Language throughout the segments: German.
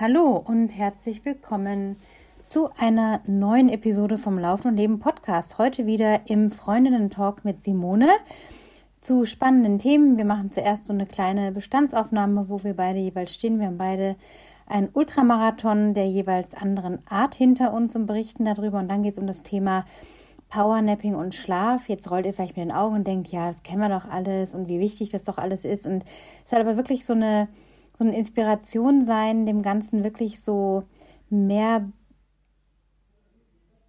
Hallo und herzlich willkommen zu einer neuen Episode vom Laufen und Leben Podcast. Heute wieder im Freundinnen-Talk mit Simone zu spannenden Themen. Wir machen zuerst so eine kleine Bestandsaufnahme, wo wir beide jeweils stehen. Wir haben beide einen Ultramarathon der jeweils anderen Art hinter uns und berichten darüber. Und dann geht es um das Thema Powernapping und Schlaf. Jetzt rollt ihr vielleicht mit den Augen und denkt, ja, das kennen wir doch alles und wie wichtig das doch alles ist. Und es hat aber wirklich so eine so eine Inspiration sein, dem Ganzen wirklich so mehr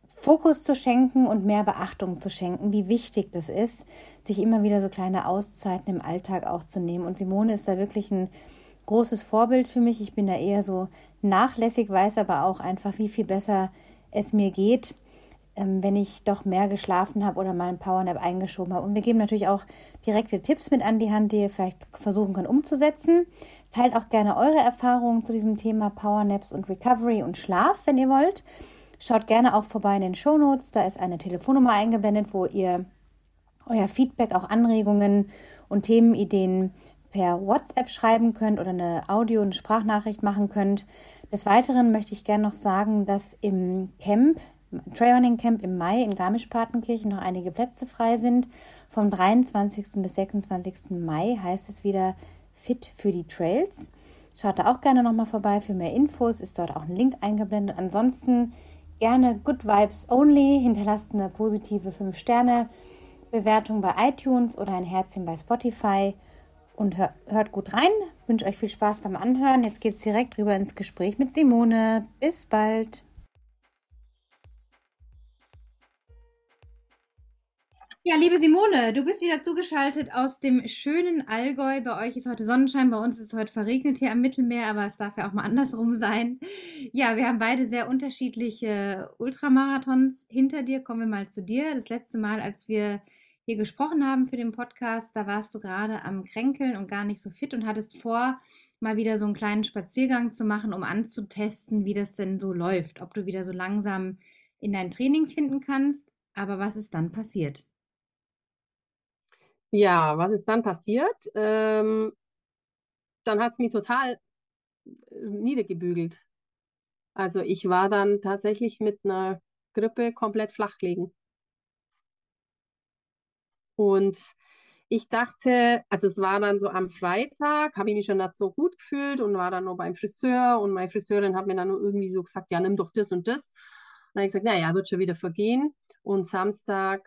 Fokus zu schenken und mehr Beachtung zu schenken, wie wichtig das ist, sich immer wieder so kleine Auszeiten im Alltag auch zu nehmen. Und Simone ist da wirklich ein großes Vorbild für mich. Ich bin da eher so nachlässig, weiß aber auch einfach, wie viel besser es mir geht, ähm, wenn ich doch mehr geschlafen habe oder mal einen Powernap eingeschoben habe. Und wir geben natürlich auch direkte Tipps mit an die Hand, die ihr vielleicht versuchen könnt umzusetzen. Teilt auch gerne eure Erfahrungen zu diesem Thema Powernaps und Recovery und Schlaf, wenn ihr wollt. Schaut gerne auch vorbei in den Show Notes. Da ist eine Telefonnummer eingeblendet, wo ihr euer Feedback, auch Anregungen und Themenideen per WhatsApp schreiben könnt oder eine Audio- und Sprachnachricht machen könnt. Des Weiteren möchte ich gerne noch sagen, dass im Camp Trailrunning Camp im Mai in Garmisch-Partenkirchen noch einige Plätze frei sind. Vom 23. bis 26. Mai heißt es wieder Fit für die Trails. Schaut da auch gerne nochmal vorbei für mehr Infos. Ist dort auch ein Link eingeblendet. Ansonsten gerne Good Vibes Only. Hinterlasst eine positive 5-Sterne-Bewertung bei iTunes oder ein Herzchen bei Spotify. Und hör, hört gut rein. Wünsche euch viel Spaß beim Anhören. Jetzt geht es direkt rüber ins Gespräch mit Simone. Bis bald. Ja, liebe Simone, du bist wieder zugeschaltet aus dem schönen Allgäu. Bei euch ist heute Sonnenschein, bei uns ist es heute verregnet hier am Mittelmeer, aber es darf ja auch mal andersrum sein. Ja, wir haben beide sehr unterschiedliche Ultramarathons hinter dir. Kommen wir mal zu dir. Das letzte Mal, als wir hier gesprochen haben für den Podcast, da warst du gerade am Kränkeln und gar nicht so fit und hattest vor, mal wieder so einen kleinen Spaziergang zu machen, um anzutesten, wie das denn so läuft, ob du wieder so langsam in dein Training finden kannst. Aber was ist dann passiert? Ja, was ist dann passiert? Ähm, dann hat es mich total äh, niedergebügelt. Also ich war dann tatsächlich mit einer Grippe komplett flach gelegen. Und ich dachte, also es war dann so am Freitag, habe ich mich schon nicht so gut gefühlt und war dann noch beim Friseur und meine Friseurin hat mir dann irgendwie so gesagt, ja, nimm doch das und das. Und dann habe ich gesagt, naja, wird schon wieder vergehen. Und Samstag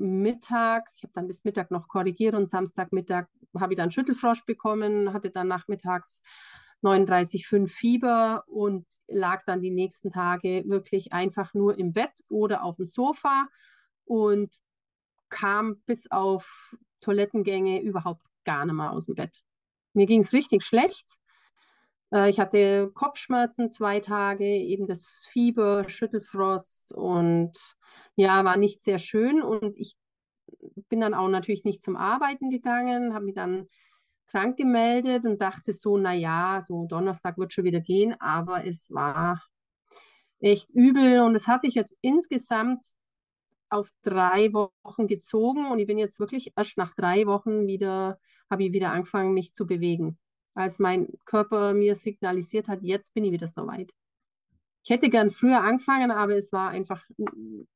Mittag, ich habe dann bis Mittag noch korrigiert und Samstagmittag habe ich dann Schüttelfrosch bekommen, hatte dann nachmittags 39,5 Fieber und lag dann die nächsten Tage wirklich einfach nur im Bett oder auf dem Sofa und kam bis auf Toilettengänge überhaupt gar nicht mehr aus dem Bett. Mir ging es richtig schlecht. Äh, ich hatte Kopfschmerzen zwei Tage, eben das Fieber, Schüttelfrost und ja, war nicht sehr schön. Und ich bin dann auch natürlich nicht zum Arbeiten gegangen, habe mich dann krank gemeldet und dachte so, naja, so Donnerstag wird schon wieder gehen, aber es war echt übel und es hat sich jetzt insgesamt auf drei Wochen gezogen und ich bin jetzt wirklich erst nach drei Wochen wieder, habe ich wieder angefangen, mich zu bewegen als mein Körper mir signalisiert hat, jetzt bin ich wieder soweit. Ich hätte gern früher angefangen, aber es war einfach,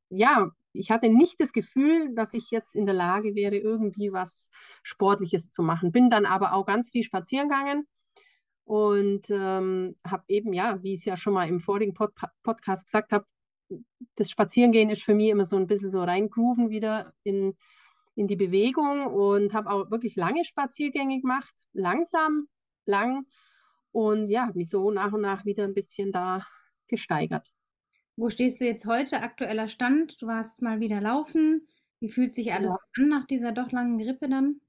ja, ich hatte nicht das Gefühl, dass ich jetzt in der Lage wäre, irgendwie was Sportliches zu machen. Bin dann aber auch ganz viel spazieren gegangen und ähm, habe eben, ja, wie ich es ja schon mal im vorigen Pod Podcast gesagt habe, das Spazierengehen ist für mich immer so ein bisschen so reingrooven wieder in, in die Bewegung und habe auch wirklich lange Spaziergänge gemacht, langsam, lang und ja, mich so nach und nach wieder ein bisschen da gesteigert. Wo stehst du jetzt heute? Aktueller Stand? Du warst mal wieder laufen. Wie fühlt sich alles ja. an nach dieser doch langen Grippe dann?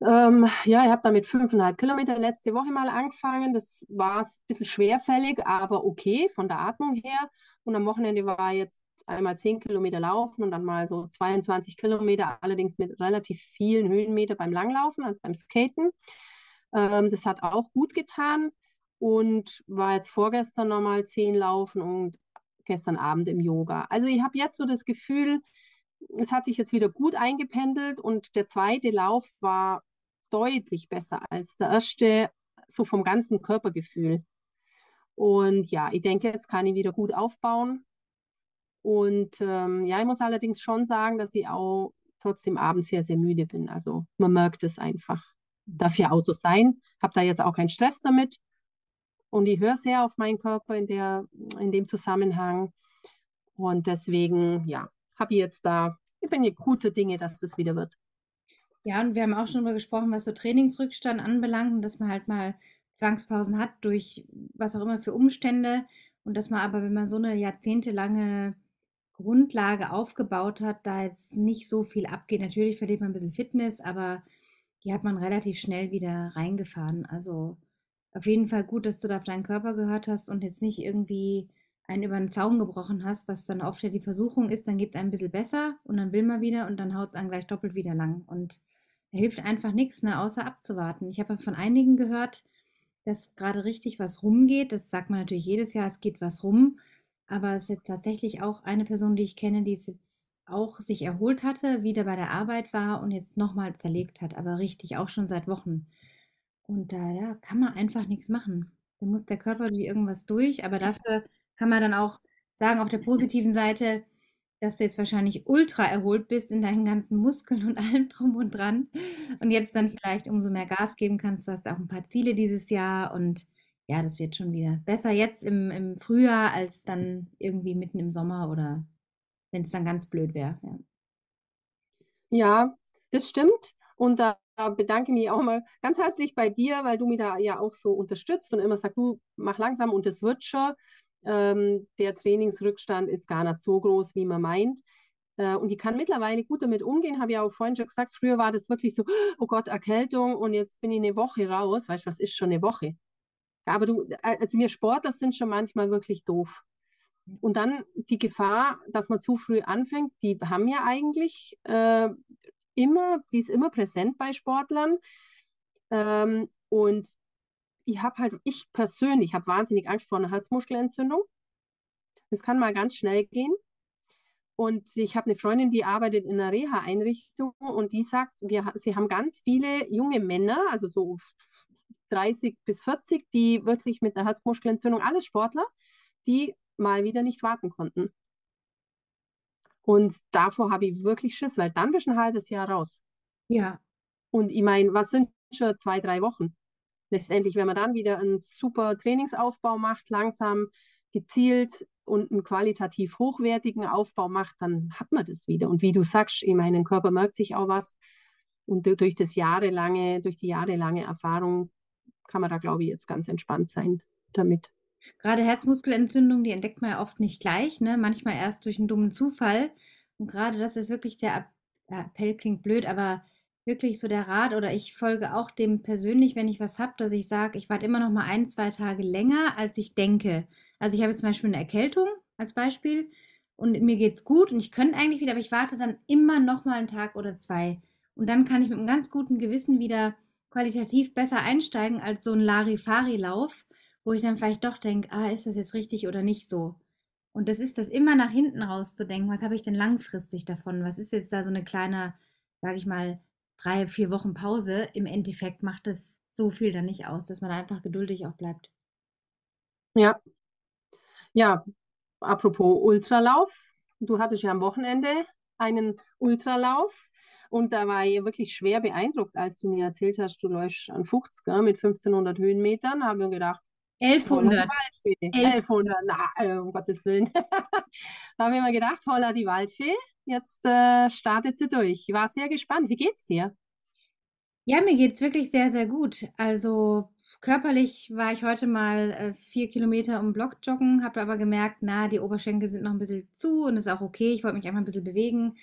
Ähm, ja, ich habe damit fünfeinhalb Kilometer letzte Woche mal angefangen. Das war ein bisschen schwerfällig, aber okay von der Atmung her. Und am Wochenende war jetzt einmal zehn Kilometer laufen und dann mal so 22 Kilometer, allerdings mit relativ vielen Höhenmeter beim Langlaufen, also beim Skaten. Ähm, das hat auch gut getan und war jetzt vorgestern nochmal zehn laufen und gestern Abend im Yoga. Also ich habe jetzt so das Gefühl, es hat sich jetzt wieder gut eingependelt und der zweite Lauf war deutlich besser als der erste, so vom ganzen Körpergefühl. Und ja, ich denke, jetzt kann ich wieder gut aufbauen. Und ähm, ja, ich muss allerdings schon sagen, dass ich auch trotzdem abends sehr, sehr müde bin. Also man merkt es einfach. Darf ja auch so sein. Habe da jetzt auch keinen Stress damit. Und ich höre sehr auf meinen Körper in, der, in dem Zusammenhang. Und deswegen, ja, habe ich jetzt da, ich bin hier gute Dinge, dass das wieder wird. Ja, und wir haben auch schon darüber gesprochen, was so Trainingsrückstand anbelangt und dass man halt mal Zwangspausen hat durch was auch immer für Umstände und dass man aber, wenn man so eine jahrzehntelange Grundlage aufgebaut hat, da jetzt nicht so viel abgeht. Natürlich verliert man ein bisschen Fitness, aber die hat man relativ schnell wieder reingefahren. Also auf jeden Fall gut, dass du da auf deinen Körper gehört hast und jetzt nicht irgendwie einen über den Zaun gebrochen hast, was dann oft ja die Versuchung ist, dann geht es einem ein bisschen besser und dann will man wieder und dann haut es einen gleich doppelt wieder lang. Und da hilft einfach nichts, ne, außer abzuwarten. Ich habe von einigen gehört, dass gerade richtig was rumgeht. Das sagt man natürlich jedes Jahr, es geht was rum. Aber es ist jetzt tatsächlich auch eine Person, die ich kenne, die es jetzt auch sich erholt hatte, wieder bei der Arbeit war und jetzt nochmal zerlegt hat, aber richtig, auch schon seit Wochen. Und da ja, kann man einfach nichts machen. Da muss der Körper durch irgendwas durch, aber dafür kann man dann auch sagen, auf der positiven Seite, dass du jetzt wahrscheinlich ultra erholt bist in deinen ganzen Muskeln und allem drum und dran und jetzt dann vielleicht umso mehr Gas geben kannst. Du hast auch ein paar Ziele dieses Jahr und ja, das wird schon wieder besser jetzt im, im Frühjahr als dann irgendwie mitten im Sommer oder wenn es dann ganz blöd wäre. Ja. ja, das stimmt. Und da bedanke ich mich auch mal ganz herzlich bei dir, weil du mich da ja auch so unterstützt und immer sagst, du mach langsam und es wird schon. Ähm, der Trainingsrückstand ist gar nicht so groß, wie man meint. Äh, und ich kann mittlerweile gut damit umgehen, habe ja auch vorhin schon gesagt. Früher war das wirklich so, oh Gott, Erkältung und jetzt bin ich eine Woche raus. Weißt du, was ist schon eine Woche? Aber du, also wir Sportler sind schon manchmal wirklich doof. Und dann die Gefahr, dass man zu früh anfängt, die haben ja eigentlich äh, immer, die ist immer präsent bei Sportlern. Ähm, und ich habe halt, ich persönlich habe wahnsinnig Angst vor einer Herzmuskelentzündung. Das kann mal ganz schnell gehen. Und ich habe eine Freundin, die arbeitet in einer Reha-Einrichtung und die sagt, wir, sie haben ganz viele junge Männer, also so 30 bis 40, die wirklich mit einer Herzmuskelentzündung, alles Sportler, die mal wieder nicht warten konnten. Und davor habe ich wirklich Schiss, weil dann bist du ein halbes Jahr raus. Ja. Und ich meine, was sind schon zwei, drei Wochen? letztendlich, wenn man dann wieder einen super Trainingsaufbau macht, langsam, gezielt und einen qualitativ hochwertigen Aufbau macht, dann hat man das wieder. Und wie du sagst, ich meine, Körper merkt sich auch was. Und durch das jahrelange, durch die jahrelange Erfahrung kann man da, glaube ich, jetzt ganz entspannt sein damit. Gerade Herzmuskelentzündung, die entdeckt man ja oft nicht gleich, ne? manchmal erst durch einen dummen Zufall. Und gerade das ist wirklich der Appell, klingt blöd, aber wirklich so der Rat oder ich folge auch dem persönlich, wenn ich was habe, dass ich sage, ich warte immer noch mal ein, zwei Tage länger, als ich denke. Also ich habe jetzt zum Beispiel eine Erkältung als Beispiel und mir geht's gut und ich könnte eigentlich wieder, aber ich warte dann immer noch mal einen Tag oder zwei. Und dann kann ich mit einem ganz guten Gewissen wieder qualitativ besser einsteigen als so ein Larifari-Lauf, wo ich dann vielleicht doch denke, ah, ist das jetzt richtig oder nicht so? Und das ist das immer nach hinten rauszudenken, was habe ich denn langfristig davon? Was ist jetzt da so eine kleine, sage ich mal, drei, vier Wochen Pause, im Endeffekt macht das so viel dann nicht aus, dass man einfach geduldig auch bleibt. Ja. Ja, apropos Ultralauf. Du hattest ja am Wochenende einen Ultralauf und da war ich wirklich schwer beeindruckt, als du mir erzählt hast, du läufst an 50 gell, mit 1500 Höhenmetern. Haben wir gedacht, 1100. 1100, na, äh, um Gottes Willen. da haben wir mal gedacht, holla die Waldfee. Jetzt äh, startet sie durch. Ich war sehr gespannt. Wie geht's dir? Ja, mir geht's wirklich sehr, sehr gut. Also körperlich war ich heute mal äh, vier Kilometer um Block joggen, habe aber gemerkt, na, die Oberschenkel sind noch ein bisschen zu und ist auch okay. Ich wollte mich einfach ein bisschen bewegen.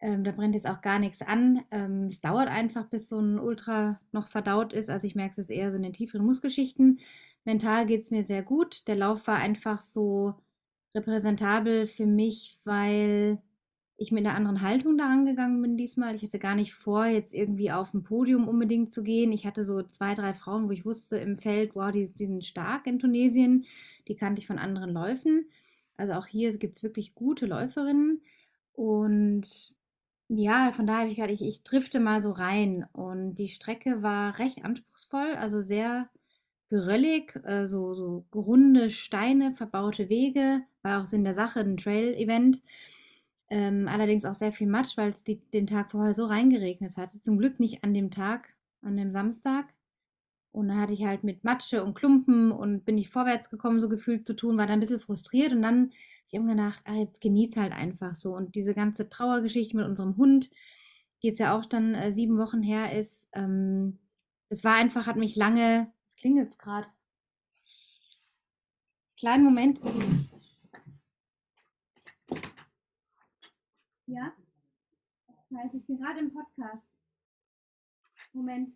Ähm, da brennt jetzt auch gar nichts an. Ähm, es dauert einfach, bis so ein Ultra noch verdaut ist. Also ich merke es eher so in den tieferen Muskelgeschichten. Mental geht es mir sehr gut. Der Lauf war einfach so repräsentabel für mich, weil ich mit einer anderen Haltung daran gegangen bin diesmal. Ich hatte gar nicht vor, jetzt irgendwie auf ein Podium unbedingt zu gehen. Ich hatte so zwei, drei Frauen, wo ich wusste im Feld, wow, die, die sind stark in Tunesien. Die kannte ich von anderen Läufen. Also auch hier gibt es wirklich gute Läuferinnen. Und ja, von daher habe ich gedacht, ich, ich drifte mal so rein. Und die Strecke war recht anspruchsvoll, also sehr geröllig, äh, so, so runde Steine, verbaute Wege, war auch Sinn der Sache, ein Trail-Event. Ähm, allerdings auch sehr viel Matsch, weil es die, den Tag vorher so reingeregnet hatte. Zum Glück nicht an dem Tag, an dem Samstag. Und dann hatte ich halt mit Matsche und Klumpen und bin nicht vorwärts gekommen, so gefühlt zu tun, war dann ein bisschen frustriert und dann habe ich immer gedacht, ah, jetzt genieß halt einfach so. Und diese ganze Trauergeschichte mit unserem Hund, die jetzt ja auch dann äh, sieben Wochen her ist, ähm, es war einfach, hat mich lange, es klingelt gerade. Kleinen Moment. Ja? Ich bin gerade im Podcast. Moment.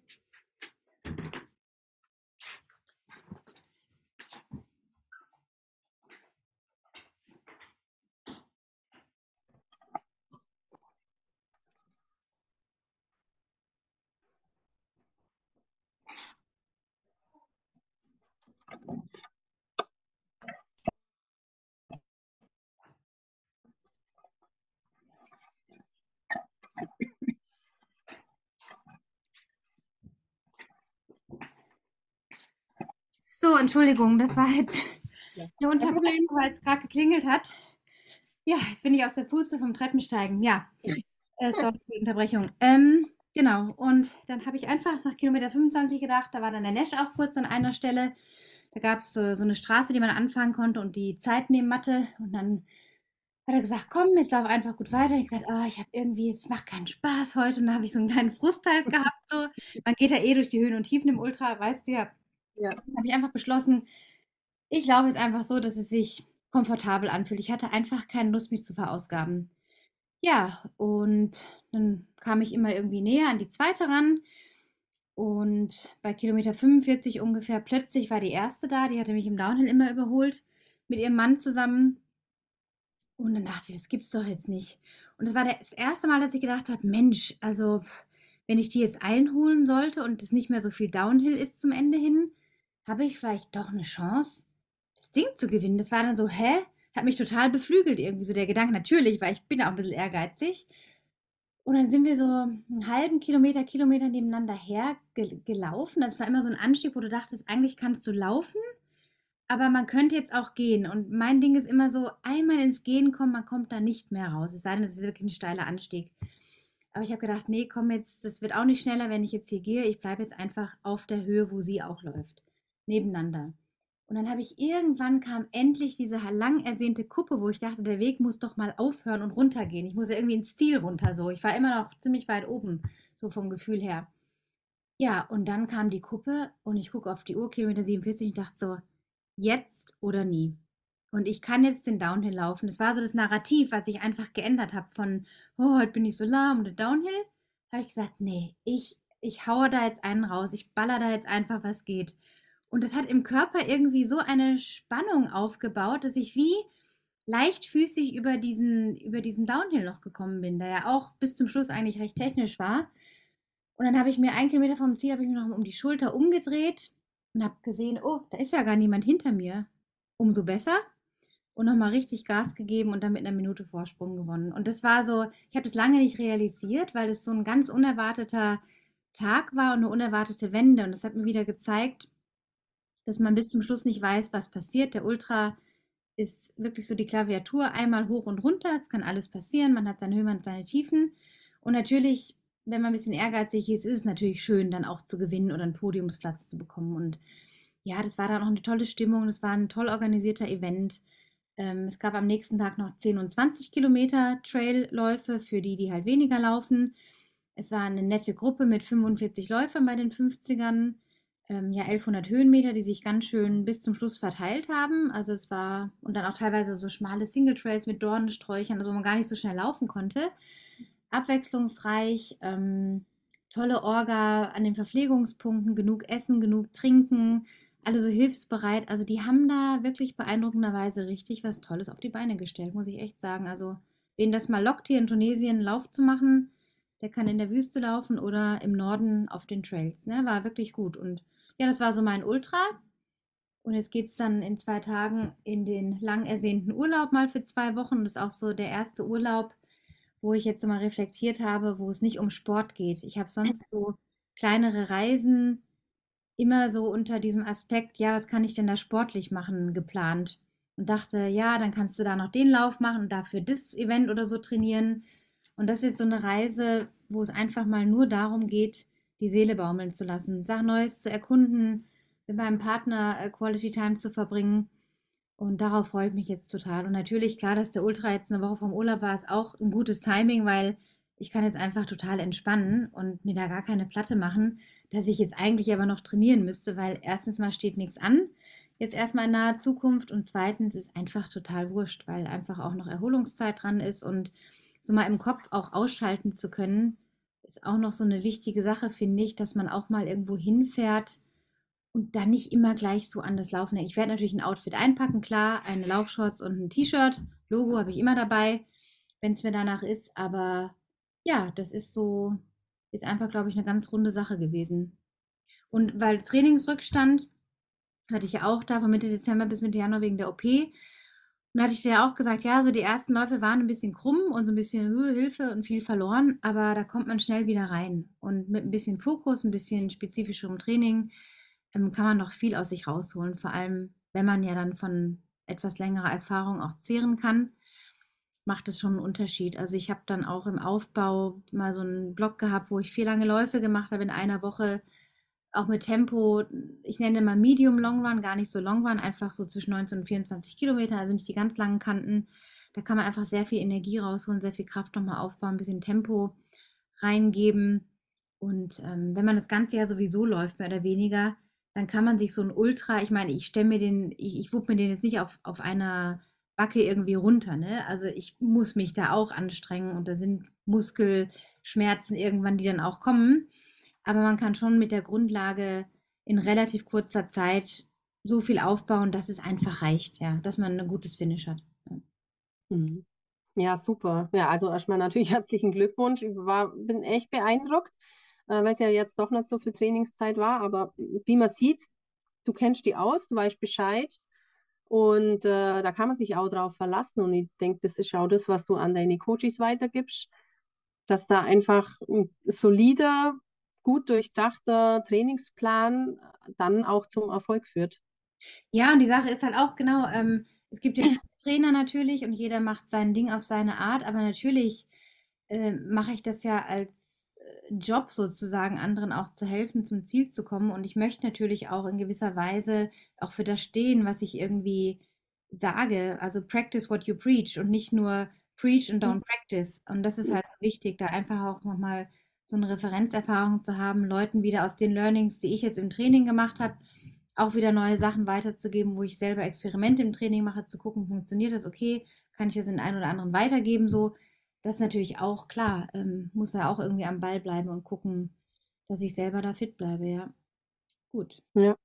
So, Entschuldigung, das war jetzt eine Unterbrechung, weil es gerade geklingelt hat. Ja, jetzt bin ich aus der Puste vom Treppensteigen. Ja, äh, sorry für die Unterbrechung. Ähm, genau, und dann habe ich einfach nach Kilometer 25 gedacht, da war dann der Nesch auch kurz an einer Stelle. Da gab es so, so eine Straße, die man anfangen konnte und die Zeitnehmmatte. Und dann hat er gesagt, komm, jetzt lauf einfach gut weiter. Ich gesagt, oh, ich habe irgendwie, es macht keinen Spaß heute. Und da habe ich so einen kleinen Frust halt gehabt. So. Man geht ja eh durch die Höhen und Tiefen im Ultra, weißt du ja. Ja. Habe ich einfach beschlossen, ich laufe jetzt einfach so, dass es sich komfortabel anfühlt. Ich hatte einfach keine Lust, mich zu verausgaben. Ja, und dann kam ich immer irgendwie näher an die zweite ran. Und bei Kilometer 45 ungefähr plötzlich war die erste da, die hatte mich im Downhill immer überholt, mit ihrem Mann zusammen. Und dann dachte ich, das gibt's doch jetzt nicht. Und das war das erste Mal, dass ich gedacht habe, Mensch, also wenn ich die jetzt einholen sollte und es nicht mehr so viel Downhill ist zum Ende hin, habe ich vielleicht doch eine Chance, das Ding zu gewinnen. Das war dann so, hä? Hat mich total beflügelt irgendwie so der Gedanke. Natürlich, weil ich bin auch ein bisschen ehrgeizig. Und dann sind wir so einen halben Kilometer, Kilometer nebeneinander her ge gelaufen. Das war immer so ein Anstieg, wo du dachtest, eigentlich kannst du laufen, aber man könnte jetzt auch gehen. Und mein Ding ist immer so, einmal ins Gehen kommen, man kommt da nicht mehr raus. Es sei denn, es ist wirklich ein steiler Anstieg. Aber ich habe gedacht, nee, komm jetzt, das wird auch nicht schneller, wenn ich jetzt hier gehe. Ich bleibe jetzt einfach auf der Höhe, wo sie auch läuft. Nebeneinander. Und dann habe ich irgendwann kam endlich diese lang ersehnte Kuppe, wo ich dachte, der Weg muss doch mal aufhören und runtergehen. Ich muss ja irgendwie ins Ziel runter so. Ich war immer noch ziemlich weit oben, so vom Gefühl her. Ja, und dann kam die Kuppe und ich gucke auf die Uhr, Kilometer 47, und dachte so, jetzt oder nie. Und ich kann jetzt den Downhill laufen. Das war so das Narrativ, was ich einfach geändert habe von, oh, heute bin ich so lahm und der Downhill. Habe ich gesagt, nee, ich, ich haue da jetzt einen raus. Ich baller da jetzt einfach, was geht. Und das hat im Körper irgendwie so eine Spannung aufgebaut, dass ich wie leichtfüßig über diesen, über diesen Downhill noch gekommen bin, der ja auch bis zum Schluss eigentlich recht technisch war. Und dann habe ich mir einen Kilometer vom Ziel, habe ich mir noch um die Schulter umgedreht und habe gesehen, oh, da ist ja gar niemand hinter mir. Umso besser. Und nochmal richtig Gas gegeben und dann mit einer Minute Vorsprung gewonnen. Und das war so, ich habe das lange nicht realisiert, weil es so ein ganz unerwarteter Tag war und eine unerwartete Wende. Und das hat mir wieder gezeigt, dass man bis zum Schluss nicht weiß, was passiert. Der Ultra ist wirklich so die Klaviatur einmal hoch und runter. Es kann alles passieren. Man hat seine Höhen und seine Tiefen. Und natürlich, wenn man ein bisschen ehrgeizig ist, ist es natürlich schön, dann auch zu gewinnen oder einen Podiumsplatz zu bekommen. Und ja, das war dann auch eine tolle Stimmung. Das war ein toll organisierter Event. Ähm, es gab am nächsten Tag noch 10 und 20 Kilometer Trailläufe für die, die halt weniger laufen. Es war eine nette Gruppe mit 45 Läufern bei den 50ern ähm, ja 1100 Höhenmeter, die sich ganz schön bis zum Schluss verteilt haben. Also es war und dann auch teilweise so schmale Single Trails mit Dornensträuchern, also wo man gar nicht so schnell laufen konnte. Abwechslungsreich, ähm, tolle Orga an den Verpflegungspunkten, genug Essen, genug Trinken, alle so hilfsbereit. Also die haben da wirklich beeindruckenderweise richtig was Tolles auf die Beine gestellt, muss ich echt sagen. Also wen das mal lockt, hier in Tunesien einen Lauf zu machen, der kann in der Wüste laufen oder im Norden auf den Trails. Ne? War wirklich gut und ja, das war so mein Ultra. Und jetzt geht es dann in zwei Tagen in den lang ersehnten Urlaub mal für zwei Wochen. Das ist auch so der erste Urlaub, wo ich jetzt so mal reflektiert habe, wo es nicht um Sport geht. Ich habe sonst so kleinere Reisen immer so unter diesem Aspekt, ja, was kann ich denn da sportlich machen, geplant. Und dachte, ja, dann kannst du da noch den Lauf machen und dafür das Event oder so trainieren. Und das ist so eine Reise, wo es einfach mal nur darum geht, die Seele baumeln zu lassen, Sachen Neues zu erkunden, mit meinem Partner äh, Quality Time zu verbringen. Und darauf freue ich mich jetzt total. Und natürlich, klar, dass der Ultra jetzt eine Woche vom Urlaub war, ist auch ein gutes Timing, weil ich kann jetzt einfach total entspannen und mir da gar keine Platte machen, dass ich jetzt eigentlich aber noch trainieren müsste, weil erstens mal steht nichts an, jetzt erstmal in naher Zukunft und zweitens ist einfach total wurscht, weil einfach auch noch Erholungszeit dran ist und so mal im Kopf auch ausschalten zu können, ist auch noch so eine wichtige Sache, finde ich, dass man auch mal irgendwo hinfährt und dann nicht immer gleich so an das Laufen. Ich werde natürlich ein Outfit einpacken, klar, eine Laufshorts und ein T-Shirt, Logo habe ich immer dabei, wenn es mir danach ist, aber ja, das ist so, ist einfach, glaube ich, eine ganz runde Sache gewesen. Und weil Trainingsrückstand hatte ich ja auch da von Mitte Dezember bis Mitte Januar wegen der OP. Und hatte ich dir ja auch gesagt, ja, so die ersten Läufe waren ein bisschen krumm und so ein bisschen Höhe, Hilfe und viel verloren, aber da kommt man schnell wieder rein. Und mit ein bisschen Fokus, ein bisschen spezifischerem Training ähm, kann man noch viel aus sich rausholen. Vor allem, wenn man ja dann von etwas längerer Erfahrung auch zehren kann macht es schon einen Unterschied. Also ich habe dann auch im Aufbau mal so einen Block gehabt, wo ich vier lange Läufe gemacht habe in einer Woche, auch mit Tempo, ich nenne mal Medium Long Run, gar nicht so Long Run, einfach so zwischen 19 und 24 Kilometern, also nicht die ganz langen Kanten. Da kann man einfach sehr viel Energie rausholen, sehr viel Kraft nochmal aufbauen, ein bisschen Tempo reingeben. Und ähm, wenn man das ganze Jahr sowieso läuft, mehr oder weniger, dann kann man sich so ein Ultra, ich meine, ich stelle mir den, ich, ich wupp mir den jetzt nicht auf, auf einer Backe irgendwie runter. Ne? Also ich muss mich da auch anstrengen und da sind Muskelschmerzen irgendwann, die dann auch kommen. Aber man kann schon mit der Grundlage in relativ kurzer Zeit so viel aufbauen, dass es einfach reicht, ja, dass man ein gutes Finish hat. Ja, mhm. super. Ja, also erstmal natürlich herzlichen Glückwunsch. Ich war, bin echt beeindruckt, äh, weil es ja jetzt doch nicht so viel Trainingszeit war. Aber wie man sieht, du kennst die aus, du weißt Bescheid. Und äh, da kann man sich auch drauf verlassen. Und ich denke, das ist auch das, was du an deine Coaches weitergibst, dass da einfach ein solider, gut durchdachter Trainingsplan dann auch zum Erfolg führt. Ja, und die Sache ist halt auch genau, ähm, es gibt ja Trainer natürlich und jeder macht sein Ding auf seine Art, aber natürlich äh, mache ich das ja als Job sozusagen, anderen auch zu helfen, zum Ziel zu kommen. Und ich möchte natürlich auch in gewisser Weise auch für das stehen, was ich irgendwie sage. Also practice what you preach und nicht nur preach and don't practice. Und das ist halt so wichtig, da einfach auch nochmal so eine Referenzerfahrung zu haben, Leuten wieder aus den Learnings, die ich jetzt im Training gemacht habe, auch wieder neue Sachen weiterzugeben, wo ich selber Experimente im Training mache, zu gucken, funktioniert das okay, kann ich das in einen oder anderen weitergeben, so das ist natürlich auch klar, ähm, muss er auch irgendwie am Ball bleiben und gucken, dass ich selber da fit bleibe, ja. Gut. Ja.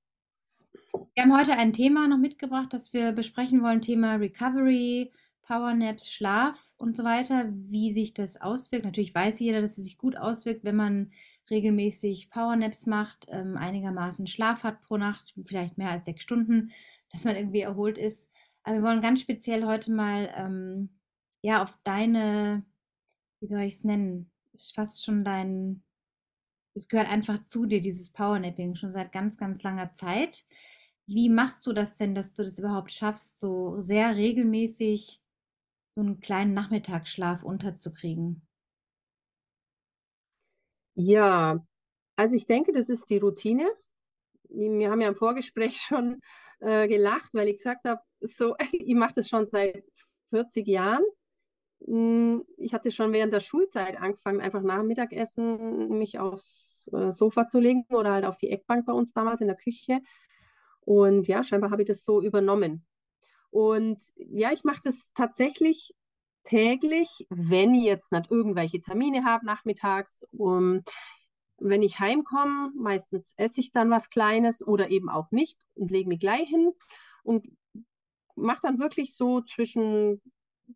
Wir haben heute ein Thema noch mitgebracht, das wir besprechen wollen, Thema Recovery, Powernaps, Schlaf und so weiter, wie sich das auswirkt. Natürlich weiß jeder, dass es sich gut auswirkt, wenn man regelmäßig Powernaps macht, ähm, einigermaßen Schlaf hat pro Nacht, vielleicht mehr als sechs Stunden, dass man irgendwie erholt ist. Aber wir wollen ganz speziell heute mal ähm, ja auf deine wie soll ich es nennen? Ist fast schon dein, es gehört einfach zu dir, dieses Powernapping, schon seit ganz, ganz langer Zeit. Wie machst du das denn, dass du das überhaupt schaffst, so sehr regelmäßig so einen kleinen Nachmittagsschlaf unterzukriegen? Ja, also ich denke, das ist die Routine. Wir haben ja im Vorgespräch schon äh, gelacht, weil ich gesagt habe, so, ich mache das schon seit 40 Jahren hm, ich hatte schon während der Schulzeit angefangen, einfach nach dem Mittagessen mich aufs äh, Sofa zu legen oder halt auf die Eckbank bei uns damals in der Küche. Und ja, scheinbar habe ich das so übernommen. Und ja, ich mache das tatsächlich täglich, wenn ich jetzt nicht irgendwelche Termine habe nachmittags. Um, wenn ich heimkomme, meistens esse ich dann was Kleines oder eben auch nicht und lege mich gleich hin und mache dann wirklich so zwischen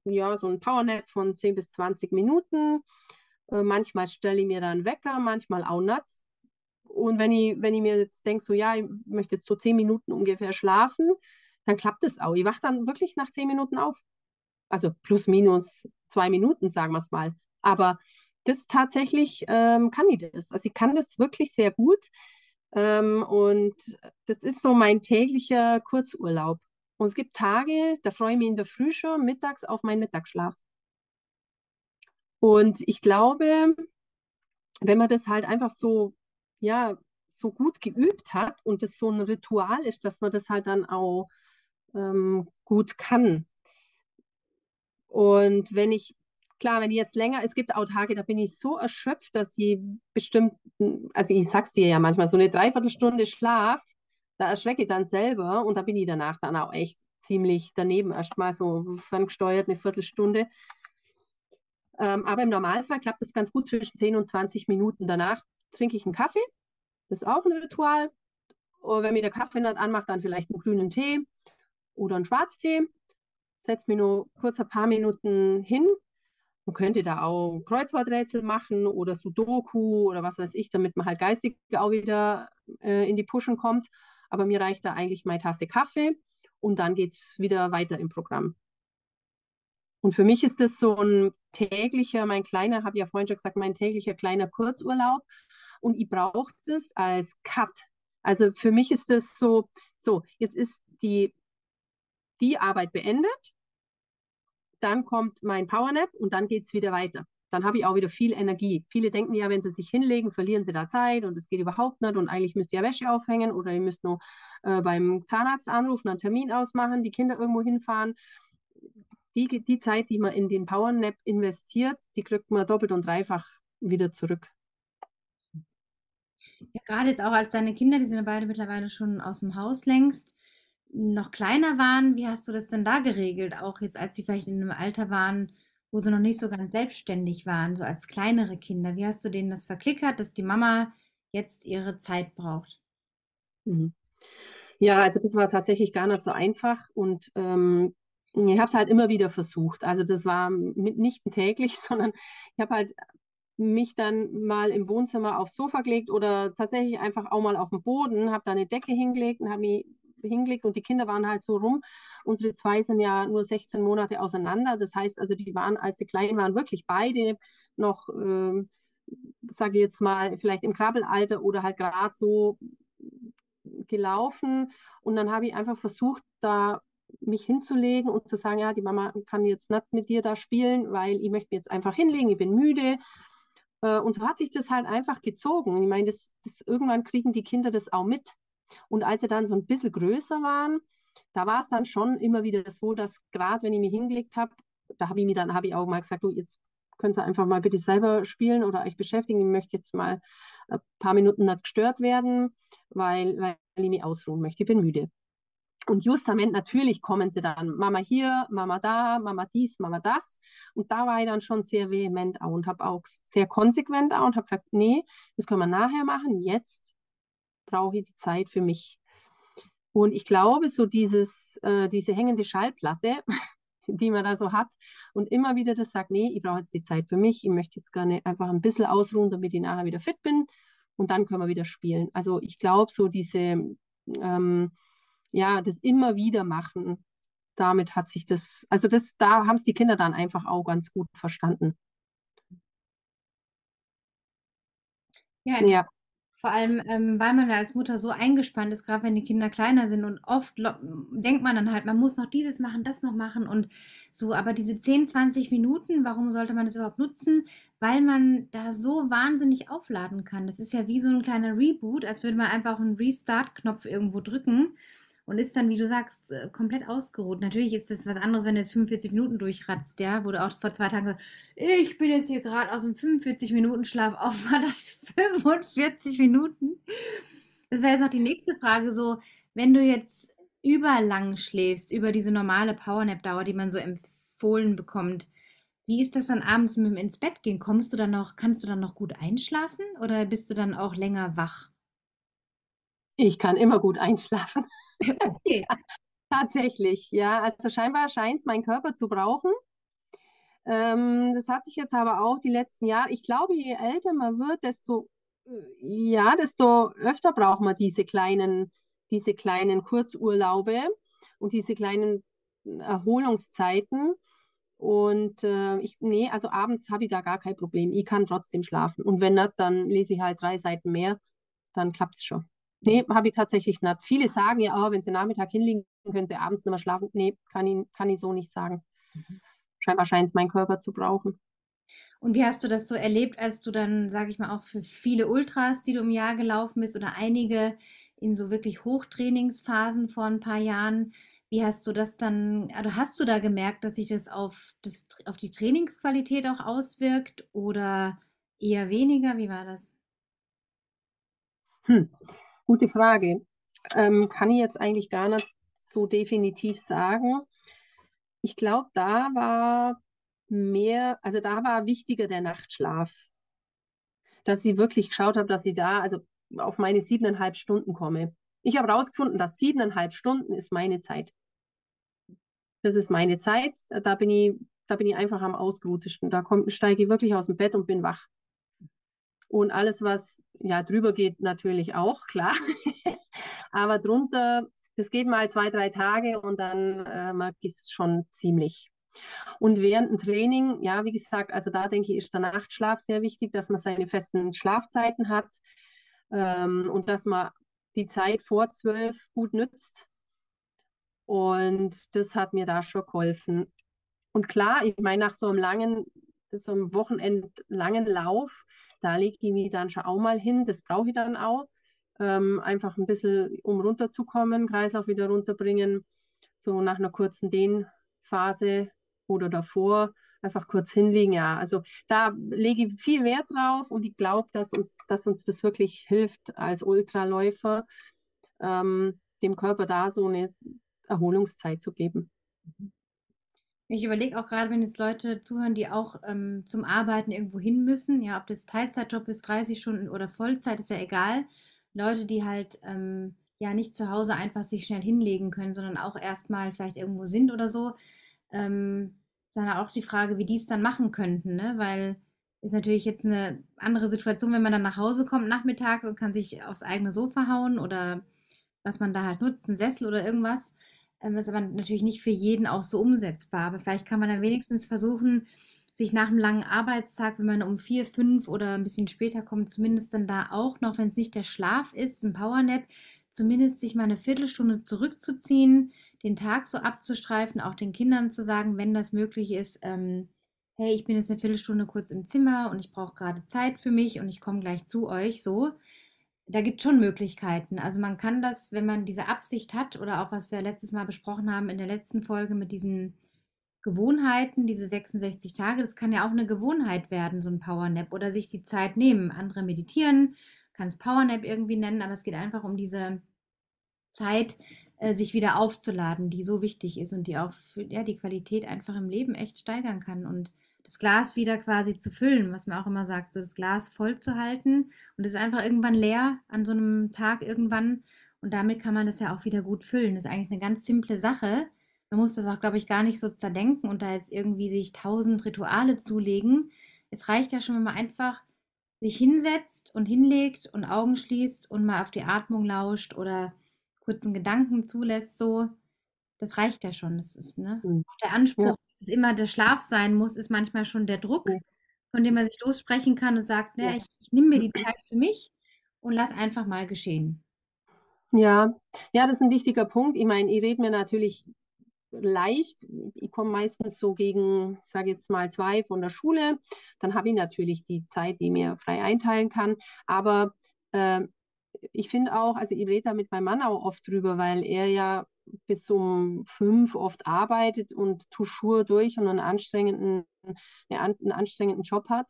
ja, so ein Powernap von 10 bis 20 Minuten. Äh, manchmal stelle ich mir dann Wecker, manchmal auch nicht. Und wenn ich, wenn ich mir jetzt denke, so ja, ich möchte jetzt so 10 Minuten ungefähr schlafen, dann klappt es auch. Ich wache dann wirklich nach 10 Minuten auf. Also plus minus zwei Minuten, sagen wir es mal. Aber das tatsächlich ähm, kann ich das. Also ich kann das wirklich sehr gut. Ähm, und das ist so mein täglicher Kurzurlaub. Und es gibt Tage, da freue ich mich in der Früh schon mittags auf meinen Mittagsschlaf. Und ich glaube, wenn man das halt einfach so, ja, so gut geübt hat und das so ein Ritual ist, dass man das halt dann auch ähm, gut kann. Und wenn ich, klar, wenn ich jetzt länger, es gibt auch Tage, da bin ich so erschöpft, dass ich bestimmt, also ich sag's dir ja manchmal, so eine Dreiviertelstunde Schlaf, da erschrecke ich dann selber und da bin ich danach dann auch echt ziemlich daneben, erstmal so ferngesteuert eine Viertelstunde. Ähm, aber im Normalfall klappt das ganz gut zwischen 10 und 20 Minuten. Danach trinke ich einen Kaffee, das ist auch ein Ritual. Und wenn mir der Kaffee nicht anmacht, dann vielleicht einen grünen Tee oder einen Schwarztee. Setze mich nur kurz ein paar Minuten hin. Man könnte da auch Kreuzworträtsel machen oder Sudoku oder was weiß ich, damit man halt geistig auch wieder äh, in die Pushen kommt. Aber mir reicht da eigentlich meine Tasse Kaffee und dann geht es wieder weiter im Programm. Und für mich ist das so ein täglicher, mein kleiner, habe ja vorhin schon gesagt, mein täglicher kleiner Kurzurlaub. Und ich brauche das als Cut. Also für mich ist das so, so, jetzt ist die, die Arbeit beendet, dann kommt mein Powernap und dann geht es wieder weiter. Dann habe ich auch wieder viel Energie. Viele denken ja, wenn sie sich hinlegen, verlieren sie da Zeit und es geht überhaupt nicht und eigentlich müsst ihr ja Wäsche aufhängen oder ihr müsst nur äh, beim Zahnarzt anrufen, einen Termin ausmachen, die Kinder irgendwo hinfahren die, die Zeit, die man in den Powernap investiert, die kriegt man doppelt und dreifach wieder zurück. Ja, gerade jetzt auch als deine Kinder, die sind ja beide mittlerweile schon aus dem Haus längst, noch kleiner waren, wie hast du das denn da geregelt? Auch jetzt, als sie vielleicht in einem Alter waren, wo sie noch nicht so ganz selbstständig waren, so als kleinere Kinder. Wie hast du denen das verklickert, dass die Mama jetzt ihre Zeit braucht? Mhm. Ja, also das war tatsächlich gar nicht so einfach und ähm, ich habe es halt immer wieder versucht. Also das war nicht täglich, sondern ich habe halt mich dann mal im Wohnzimmer aufs Sofa gelegt oder tatsächlich einfach auch mal auf dem Boden, habe da eine Decke hingelegt und habe mich hingelegt und die Kinder waren halt so rum. Unsere zwei sind ja nur 16 Monate auseinander. Das heißt also, die waren, als sie klein waren, wirklich beide noch, äh, sage ich jetzt mal, vielleicht im Krabbelalter oder halt gerade so gelaufen. Und dann habe ich einfach versucht, da mich hinzulegen und zu sagen, ja, die Mama kann jetzt nicht mit dir da spielen, weil ich möchte mich jetzt einfach hinlegen, ich bin müde. Äh, und so hat sich das halt einfach gezogen. Ich meine, das, das, irgendwann kriegen die Kinder das auch mit. Und als sie dann so ein bisschen größer waren, da war es dann schon immer wieder so, dass gerade wenn ich mich hingelegt habe, da habe ich mir dann, habe ich auch mal gesagt, du, jetzt können Sie einfach mal bitte selber spielen oder euch beschäftigen. Ich möchte jetzt mal ein paar Minuten nicht gestört werden, weil, weil ich mich ausruhen möchte. Ich bin müde. Und justament natürlich kommen sie dann, Mama hier, Mama da, Mama dies, Mama das. Und da war ich dann schon sehr vehement auch und habe auch sehr konsequent auch und habe gesagt, nee, das können wir nachher machen. Jetzt brauche ich die Zeit für mich. Und ich glaube, so dieses, äh, diese hängende Schallplatte, die man da so hat und immer wieder das sagt, nee, ich brauche jetzt die Zeit für mich, ich möchte jetzt gerne einfach ein bisschen ausruhen, damit ich nachher wieder fit bin und dann können wir wieder spielen. Also ich glaube, so diese ähm, ja, das immer wieder machen, damit hat sich das, also das, da haben es die Kinder dann einfach auch ganz gut verstanden. Ja, ja. Vor allem, ähm, weil man da als Mutter so eingespannt ist, gerade wenn die Kinder kleiner sind und oft denkt man dann halt, man muss noch dieses machen, das noch machen und so, aber diese 10, 20 Minuten, warum sollte man das überhaupt nutzen? Weil man da so wahnsinnig aufladen kann. Das ist ja wie so ein kleiner Reboot, als würde man einfach einen Restart-Knopf irgendwo drücken und ist dann, wie du sagst, äh, komplett ausgeruht. Natürlich ist das was anderes, wenn du jetzt 45 Minuten durchratzt, ja, wo du auch vor zwei Tagen sagst, ich bin jetzt hier gerade aus dem 45-Minuten-Schlaf auf, war das 45 Minuten? Das wäre jetzt noch die nächste Frage, so, wenn du jetzt überlang schläfst, über diese normale Powernap-Dauer, die man so empfohlen bekommt, wie ist das dann abends mit dem ins Bett gehen? Kommst du dann noch, kannst du dann noch gut einschlafen oder bist du dann auch länger wach? Ich kann immer gut einschlafen. Tatsächlich, ja. Also scheinbar scheint es mein Körper zu brauchen. Ähm, das hat sich jetzt aber auch die letzten Jahre, ich glaube, je älter man wird, desto, ja, desto öfter braucht man diese kleinen, diese kleinen Kurzurlaube und diese kleinen Erholungszeiten. Und äh, ich, nee, also abends habe ich da gar kein Problem. Ich kann trotzdem schlafen. Und wenn nicht, dann lese ich halt drei Seiten mehr, dann klappt es schon. Nee, habe ich tatsächlich nicht. Viele sagen ja, oh, wenn sie Nachmittag hinlegen, können sie abends nicht mehr schlafen. Nee, kann ich, kann ich so nicht sagen. Mhm. Scheinbar scheint es mein Körper zu brauchen. Und wie hast du das so erlebt, als du dann, sage ich mal, auch für viele Ultras, die du im Jahr gelaufen bist oder einige in so wirklich Hochtrainingsphasen vor ein paar Jahren, wie hast du das dann, also hast du da gemerkt, dass sich das auf, das, auf die Trainingsqualität auch auswirkt oder eher weniger? Wie war das? Hm, gute Frage. Ähm, kann ich jetzt eigentlich gar nicht so definitiv sagen. Ich glaube, da war mehr, also da war wichtiger der Nachtschlaf. Dass ich wirklich geschaut habe, dass ich da, also auf meine siebeneinhalb Stunden komme. Ich habe herausgefunden, dass siebeneinhalb Stunden ist meine Zeit. Das ist meine Zeit. Da bin ich, da bin ich einfach am ausgeruhtesten. Da steige ich wirklich aus dem Bett und bin wach. Und alles, was ja drüber geht, natürlich auch, klar. Aber drunter, das geht mal zwei, drei Tage und dann äh, mag ich es schon ziemlich. Und während dem Training, ja, wie gesagt, also da denke ich, ist der Nachtschlaf sehr wichtig, dass man seine festen Schlafzeiten hat ähm, und dass man die Zeit vor zwölf gut nützt. Und das hat mir da schon geholfen. Und klar, ich meine, nach so einem langen, so einem wochenendlangen Lauf, da lege ich mich dann schon auch mal hin. Das brauche ich dann auch. Ähm, einfach ein bisschen, um runterzukommen, Kreislauf wieder runterbringen. So nach einer kurzen Dehnphase oder davor einfach kurz hinlegen. Ja, also da lege ich viel Wert drauf und ich glaube, dass uns, dass uns das wirklich hilft als Ultraläufer, ähm, dem Körper da so eine Erholungszeit zu geben. Ich überlege auch gerade, wenn jetzt Leute zuhören, die auch ähm, zum Arbeiten irgendwo hin müssen, ja, ob das Teilzeitjob ist, 30 Stunden oder Vollzeit, ist ja egal. Leute, die halt ähm, ja nicht zu Hause einfach sich schnell hinlegen können, sondern auch erstmal vielleicht irgendwo sind oder so. Ähm, ist dann auch die Frage, wie die es dann machen könnten, ne? Weil ist natürlich jetzt eine andere Situation, wenn man dann nach Hause kommt nachmittags und kann sich aufs eigene Sofa hauen oder was man da halt nutzt, ein Sessel oder irgendwas. Ähm, ist aber natürlich nicht für jeden auch so umsetzbar. Aber vielleicht kann man dann wenigstens versuchen, sich nach einem langen Arbeitstag, wenn man um vier, fünf oder ein bisschen später kommt, zumindest dann da auch noch, wenn es nicht der Schlaf ist, ein Powernap, zumindest sich mal eine Viertelstunde zurückzuziehen, den Tag so abzustreifen, auch den Kindern zu sagen, wenn das möglich ist, ähm, hey, ich bin jetzt eine Viertelstunde kurz im Zimmer und ich brauche gerade Zeit für mich und ich komme gleich zu euch, so. Da gibt es schon Möglichkeiten. Also man kann das, wenn man diese Absicht hat oder auch was wir letztes Mal besprochen haben in der letzten Folge mit diesen Gewohnheiten, diese 66 Tage, das kann ja auch eine Gewohnheit werden, so ein Powernap oder sich die Zeit nehmen. Andere meditieren, kann es Powernap irgendwie nennen, aber es geht einfach um diese Zeit, äh, sich wieder aufzuladen, die so wichtig ist und die auch für, ja, die Qualität einfach im Leben echt steigern kann und das Glas wieder quasi zu füllen, was man auch immer sagt, so das Glas voll zu halten und es ist einfach irgendwann leer an so einem Tag irgendwann und damit kann man das ja auch wieder gut füllen. Das ist eigentlich eine ganz simple Sache. Man muss das auch, glaube ich, gar nicht so zerdenken und da jetzt irgendwie sich tausend Rituale zulegen. Es reicht ja schon, wenn man einfach sich hinsetzt und hinlegt und Augen schließt und mal auf die Atmung lauscht oder kurzen Gedanken zulässt, so, das reicht ja schon. Das ist, ne? Mhm. Der Anspruch, ja. dass es immer der Schlaf sein muss, ist manchmal schon der Druck, von dem man sich lossprechen kann und sagt, ne, ja. ich, ich nehme mir die Zeit für mich und lass einfach mal geschehen. Ja, ja, das ist ein wichtiger Punkt. Ich meine, ich rede mir natürlich leicht. Ich komme meistens so gegen, ich sage jetzt mal zwei von der Schule. Dann habe ich natürlich die Zeit, die ich mir frei einteilen kann. Aber äh, ich finde auch, also ich rede da mit meinem Mann auch oft drüber, weil er ja bis um fünf oft arbeitet und Tuschur durch und einen anstrengenden, einen anstrengenden Job hat.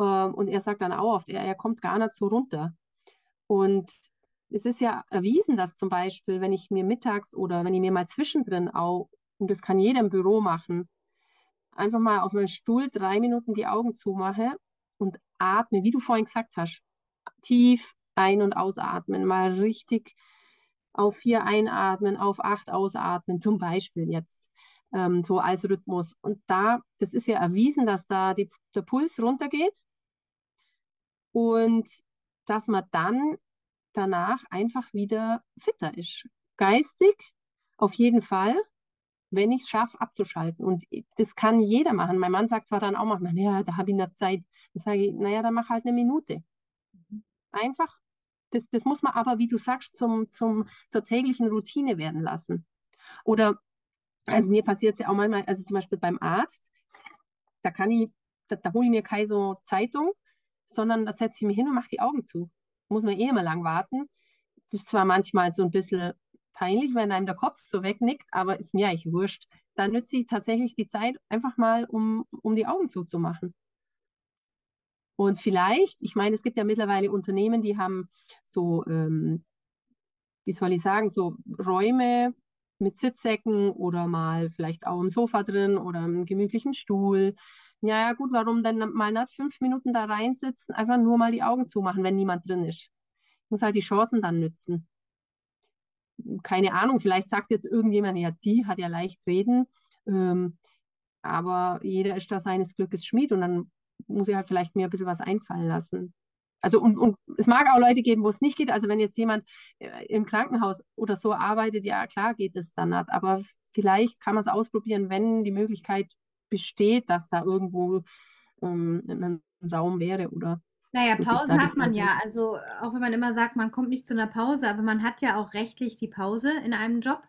Ähm, und er sagt dann auch oft, er, er kommt gar nicht so runter. Und es ist ja erwiesen, dass zum Beispiel, wenn ich mir mittags oder wenn ich mir mal zwischendrin auch, und das kann jeder im Büro machen, einfach mal auf meinem Stuhl drei Minuten die Augen zumache und atme, wie du vorhin gesagt hast, tief ein- und ausatmen, mal richtig auf vier einatmen, auf acht ausatmen, zum Beispiel jetzt ähm, so als Rhythmus. Und da, das ist ja erwiesen, dass da die, der Puls runtergeht und dass man dann danach einfach wieder fitter ist. Geistig auf jeden Fall, wenn ich es schaffe, abzuschalten. Und das kann jeder machen. Mein Mann sagt zwar dann auch manchmal, ja, da habe ich noch Zeit. Dann sage ich, naja, dann mach halt eine Minute. Mhm. Einfach das, das muss man aber, wie du sagst, zum, zum, zur täglichen Routine werden lassen. Oder, also mir passiert es ja auch manchmal, also zum Beispiel beim Arzt, da kann ich, da, da hole ich mir keine so Zeitung, sondern da setze ich mich hin und mache die Augen zu. Muss man eh immer lang warten. Das ist zwar manchmal so ein bisschen peinlich, wenn einem der Kopf so wegnickt, aber ist mir eigentlich wurscht. Da nütze ich tatsächlich die Zeit einfach mal, um, um die Augen zuzumachen. Und vielleicht, ich meine, es gibt ja mittlerweile Unternehmen, die haben so, ähm, wie soll ich sagen, so Räume mit Sitzsäcken oder mal vielleicht auch ein Sofa drin oder einen gemütlichen Stuhl. Ja, ja, gut, warum denn mal nicht fünf Minuten da reinsitzen, einfach nur mal die Augen zumachen, wenn niemand drin ist. Ich muss halt die Chancen dann nützen. Keine Ahnung, vielleicht sagt jetzt irgendjemand, ja, die hat ja leicht reden, ähm, aber jeder ist da seines Glückes Schmied und dann muss ich halt vielleicht mir ein bisschen was einfallen lassen. Also und, und es mag auch Leute geben, wo es nicht geht. Also wenn jetzt jemand äh, im Krankenhaus oder so arbeitet, ja klar geht es dann nicht. Aber vielleicht kann man es ausprobieren, wenn die Möglichkeit besteht, dass da irgendwo ähm, ein Raum wäre oder. Naja, Pausen hat man ja. Also auch wenn man immer sagt, man kommt nicht zu einer Pause, aber man hat ja auch rechtlich die Pause in einem Job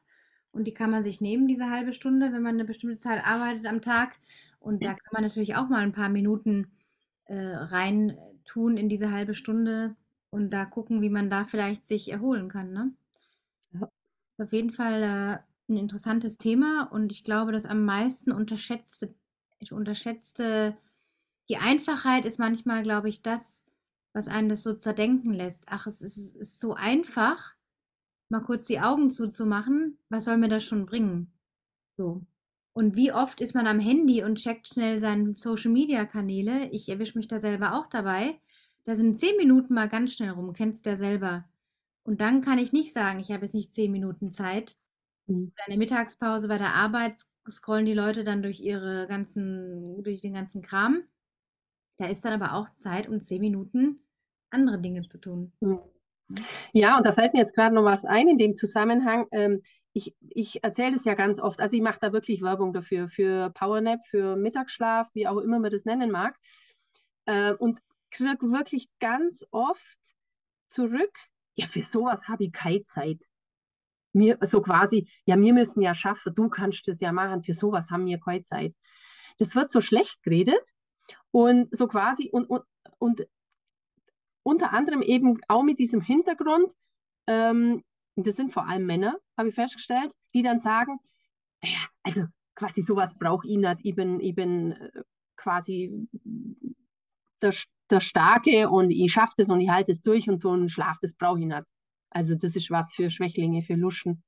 und die kann man sich nehmen, diese halbe Stunde, wenn man eine bestimmte Zeit arbeitet am Tag. Und da kann man natürlich auch mal ein paar Minuten äh, rein tun in diese halbe Stunde und da gucken, wie man da vielleicht sich erholen kann. Ne? Ja. Ist auf jeden Fall äh, ein interessantes Thema und ich glaube, das am meisten unterschätzte, unterschätzte, die Einfachheit ist manchmal, glaube ich, das, was einen das so zerdenken lässt. Ach, es ist, es ist so einfach, mal kurz die Augen zuzumachen. Was soll mir das schon bringen? So. Und wie oft ist man am Handy und checkt schnell seine Social-Media-Kanäle? Ich erwische mich da selber auch dabei. Da sind zehn Minuten mal ganz schnell rum, kennst du ja selber. Und dann kann ich nicht sagen, ich habe jetzt nicht zehn Minuten Zeit. Mhm. Eine Mittagspause bei der Arbeit scrollen die Leute dann durch ihre ganzen, durch den ganzen Kram. Da ist dann aber auch Zeit, um zehn Minuten andere Dinge zu tun. Mhm. Ja, und da fällt mir jetzt gerade noch was ein in dem Zusammenhang. Ähm, ich, ich erzähle das ja ganz oft, also ich mache da wirklich Werbung dafür, für Powernap, für Mittagsschlaf, wie auch immer man das nennen mag. Äh, und kriege wirklich ganz oft zurück, ja, für sowas habe ich keine Zeit. Mir, so quasi, ja, wir müssen ja schaffen, du kannst das ja machen, für sowas haben wir keine Zeit. Das wird so schlecht geredet und so quasi, und, und, und unter anderem eben auch mit diesem Hintergrund, ähm, das sind vor allem Männer, habe ich festgestellt, die dann sagen, ja, also quasi sowas brauche ich nicht, ich bin, ich bin äh, quasi der, der Starke und ich schaffe das und ich halte es durch und so ein Schlaf, das brauche ich nicht. Also das ist was für Schwächlinge, für Luschen.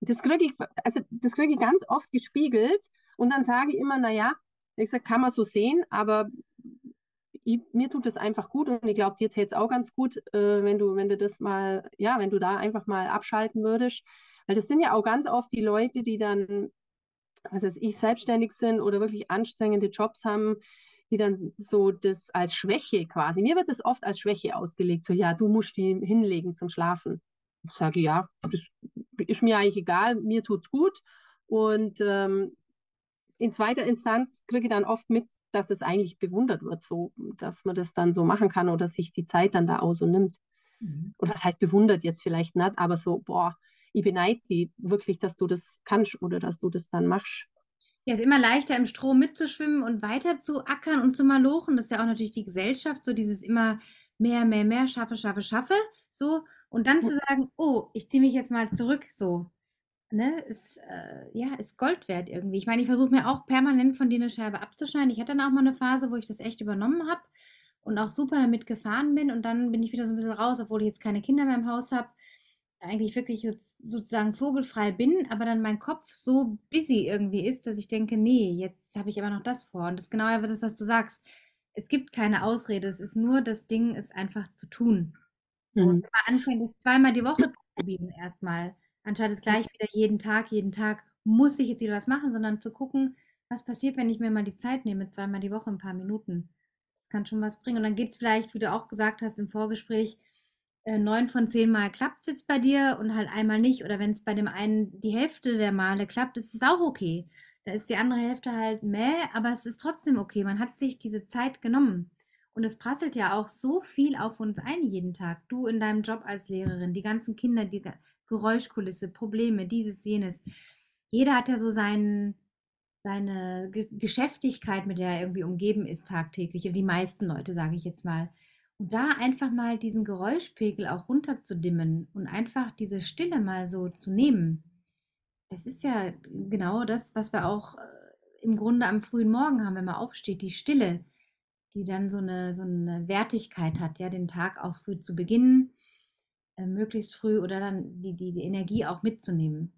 Das kriege ich, also das kriege ich ganz oft gespiegelt und dann sage ich immer, naja, ich sage, kann man so sehen, aber ich, mir tut es einfach gut und ich glaube, dir täte es auch ganz gut, äh, wenn du, wenn du das mal, ja, wenn du da einfach mal abschalten würdest. Weil das sind ja auch ganz oft die Leute, die dann, was weiß ich, selbstständig sind oder wirklich anstrengende Jobs haben, die dann so das als Schwäche quasi, mir wird das oft als Schwäche ausgelegt, so ja, du musst die hinlegen zum Schlafen. Ich sage, ja, das ist mir eigentlich egal, mir tut's gut. Und ähm, in zweiter Instanz kriege ich dann oft mit, dass es eigentlich bewundert wird, so, dass man das dann so machen kann oder sich die Zeit dann da auch so nimmt. Mhm. Oder was heißt bewundert jetzt vielleicht nicht, aber so, boah, ich beneide die wirklich, dass du das kannst oder dass du das dann machst. Ja, es ist immer leichter im Strom mitzuschwimmen und weiter zu ackern und zu malochen. Das ist ja auch natürlich die Gesellschaft, so dieses immer mehr, mehr, mehr, schaffe, schaffe, schaffe, so. Und dann zu sagen, oh, ich ziehe mich jetzt mal zurück, so ne, ist, äh, ja, ist Gold wert irgendwie. Ich meine, ich versuche mir auch permanent von dir eine Scheibe abzuschneiden. Ich hatte dann auch mal eine Phase, wo ich das echt übernommen habe und auch super damit gefahren bin und dann bin ich wieder so ein bisschen raus, obwohl ich jetzt keine Kinder mehr im Haus habe. Eigentlich wirklich sozusagen vogelfrei bin, aber dann mein Kopf so busy irgendwie ist, dass ich denke, nee, jetzt habe ich aber noch das vor. Und das ist genau das, was du sagst. Es gibt keine Ausrede, es ist nur das Ding, es einfach zu tun. So, mhm. wenn man anfängt, es zweimal die Woche zu probieren erstmal anstatt es gleich wieder jeden Tag, jeden Tag muss ich jetzt wieder was machen, sondern zu gucken, was passiert, wenn ich mir mal die Zeit nehme, zweimal die Woche ein paar Minuten. Das kann schon was bringen. Und dann geht es vielleicht, wie du auch gesagt hast im Vorgespräch, äh, neun von zehn Mal klappt es jetzt bei dir und halt einmal nicht. Oder wenn es bei dem einen die Hälfte der Male klappt, ist es auch okay. Da ist die andere Hälfte halt meh, aber es ist trotzdem okay. Man hat sich diese Zeit genommen. Und es prasselt ja auch so viel auf uns ein jeden Tag. Du in deinem Job als Lehrerin, die ganzen Kinder, die Geräuschkulisse, Probleme, dieses, jenes. Jeder hat ja so seinen, seine Ge Geschäftigkeit, mit der er irgendwie umgeben ist tagtäglich. Die meisten Leute, sage ich jetzt mal. Und da einfach mal diesen Geräuschpegel auch runterzudimmen und einfach diese Stille mal so zu nehmen. Das ist ja genau das, was wir auch äh, im Grunde am frühen Morgen haben, wenn man aufsteht, die Stille, die dann so eine, so eine Wertigkeit hat, ja, den Tag auch früh zu beginnen, äh, möglichst früh oder dann die, die, die Energie auch mitzunehmen.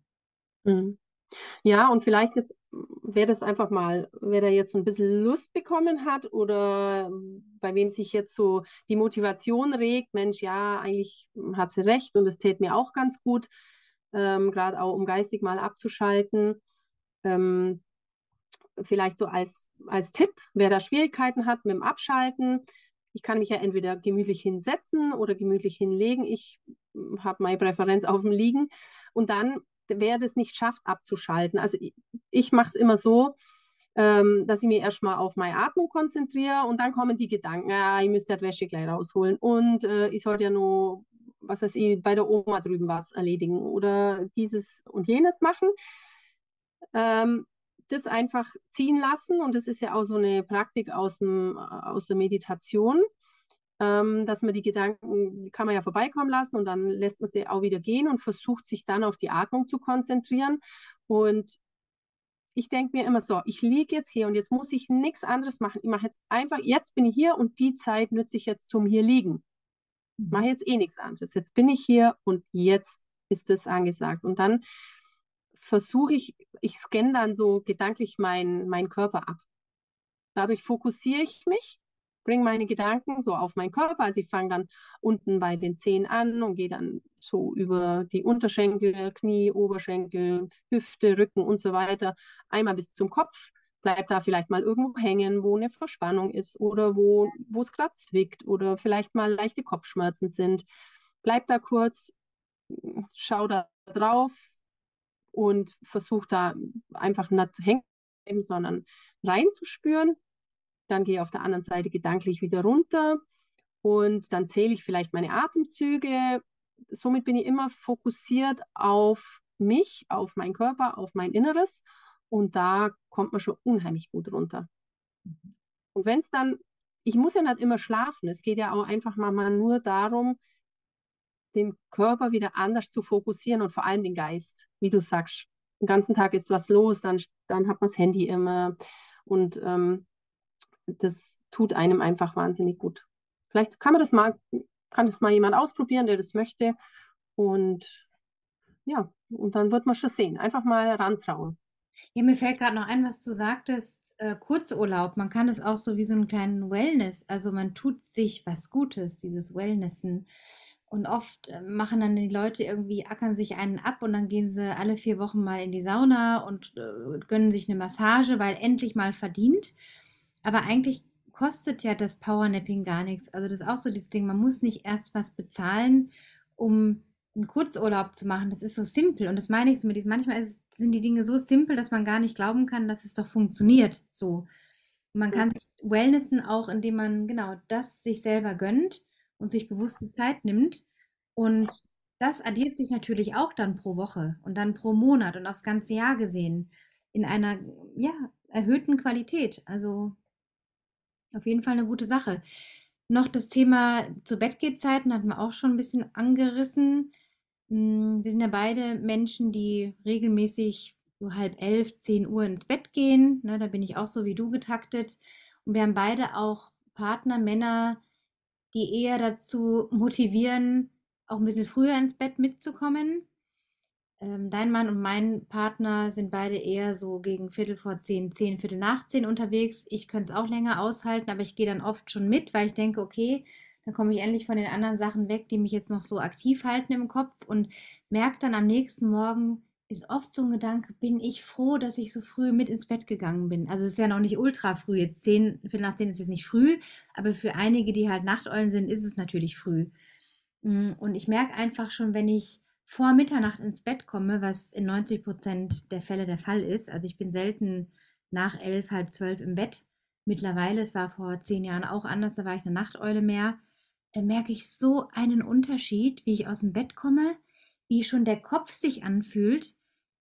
Mhm. Ja, und vielleicht jetzt, wer das einfach mal, wer da jetzt ein bisschen Lust bekommen hat oder bei wem sich jetzt so die Motivation regt, Mensch, ja, eigentlich hat sie recht und es täte mir auch ganz gut, ähm, gerade auch um geistig mal abzuschalten. Ähm, vielleicht so als, als Tipp, wer da Schwierigkeiten hat mit dem Abschalten, ich kann mich ja entweder gemütlich hinsetzen oder gemütlich hinlegen. Ich habe meine Präferenz auf dem Liegen. Und dann, wer das nicht schafft, abzuschalten. Also ich, ich mache es immer so, ähm, dass ich mich erstmal auf meine Atmung konzentriere und dann kommen die Gedanken, ja, ich müsste die Wäsche gleich rausholen und äh, ich sollte ja nur, was weiß ich, bei der Oma drüben was erledigen oder dieses und jenes machen. Ähm, das einfach ziehen lassen und das ist ja auch so eine Praktik aus, dem, aus der Meditation, ähm, dass man die Gedanken, kann man ja vorbeikommen lassen und dann lässt man sie auch wieder gehen und versucht sich dann auf die Atmung zu konzentrieren und ich denke mir immer so, ich liege jetzt hier und jetzt muss ich nichts anderes machen. Ich mache jetzt einfach, jetzt bin ich hier und die Zeit nütze ich jetzt zum hier liegen. Ich mache jetzt eh nichts anderes. Jetzt bin ich hier und jetzt ist es angesagt. Und dann versuche ich, ich scanne dann so gedanklich meinen mein Körper ab. Dadurch fokussiere ich mich, bringe meine Gedanken so auf meinen Körper. Also ich fange dann unten bei den Zehen an und gehe dann so über die Unterschenkel, Knie, Oberschenkel, Hüfte, Rücken und so weiter, einmal bis zum Kopf. Bleibt da vielleicht mal irgendwo hängen, wo eine Verspannung ist oder wo es gerade zwickt oder vielleicht mal leichte Kopfschmerzen sind. Bleib da kurz, schau da drauf, und versuche da einfach nicht hängen, sondern reinzuspüren. Dann gehe ich auf der anderen Seite gedanklich wieder runter und dann zähle ich vielleicht meine Atemzüge. Somit bin ich immer fokussiert auf mich, auf meinen Körper, auf mein Inneres und da kommt man schon unheimlich gut runter. Und wenn es dann, ich muss ja nicht immer schlafen, es geht ja auch einfach mal nur darum, den Körper wieder anders zu fokussieren und vor allem den Geist, wie du sagst. Den ganzen Tag ist was los, dann, dann hat man das Handy immer und ähm, das tut einem einfach wahnsinnig gut. Vielleicht kann man das mal, kann das mal jemand ausprobieren, der das möchte und ja, und dann wird man schon sehen. Einfach mal rantrauen. Ja, mir fällt gerade noch ein, was du sagtest, äh, Kurzurlaub. Man kann es auch so wie so einen kleinen Wellness, also man tut sich was Gutes, dieses Wellnessen. Und oft äh, machen dann die Leute irgendwie, ackern sich einen ab und dann gehen sie alle vier Wochen mal in die Sauna und äh, gönnen sich eine Massage, weil endlich mal verdient. Aber eigentlich kostet ja das Powernapping gar nichts. Also das ist auch so das Ding, man muss nicht erst was bezahlen, um einen Kurzurlaub zu machen. Das ist so simpel. Und das meine ich so mit diesem, manchmal ist, sind die Dinge so simpel, dass man gar nicht glauben kann, dass es doch funktioniert so. man kann sich Wellnessen auch, indem man genau das sich selber gönnt und sich bewusst die Zeit nimmt. Und das addiert sich natürlich auch dann pro Woche und dann pro Monat und aufs ganze Jahr gesehen in einer ja, erhöhten Qualität. Also auf jeden Fall eine gute Sache. Noch das Thema zu Bettgehzeiten hatten wir auch schon ein bisschen angerissen. Hm, wir sind ja beide Menschen, die regelmäßig so halb elf, zehn Uhr ins Bett gehen. Ne, da bin ich auch so wie du getaktet. Und wir haben beide auch Partner, Männer, die eher dazu motivieren, auch ein bisschen früher ins Bett mitzukommen. Ähm, dein Mann und mein Partner sind beide eher so gegen Viertel vor zehn, zehn, Viertel nach zehn unterwegs. Ich könnte es auch länger aushalten, aber ich gehe dann oft schon mit, weil ich denke, okay, dann komme ich endlich von den anderen Sachen weg, die mich jetzt noch so aktiv halten im Kopf und merke dann am nächsten Morgen, ist oft so ein Gedanke, bin ich froh, dass ich so früh mit ins Bett gegangen bin. Also es ist ja noch nicht ultra früh, jetzt zehn, Viertel nach zehn ist jetzt nicht früh, aber für einige, die halt Nachteulen sind, ist es natürlich früh. Mm, und ich merke einfach schon, wenn ich vor Mitternacht ins Bett komme, was in 90 Prozent der Fälle der Fall ist, also ich bin selten nach elf, halb zwölf im Bett, mittlerweile, es war vor zehn Jahren auch anders, da war ich eine Nachteule mehr, da merke ich so einen Unterschied, wie ich aus dem Bett komme, wie schon der Kopf sich anfühlt,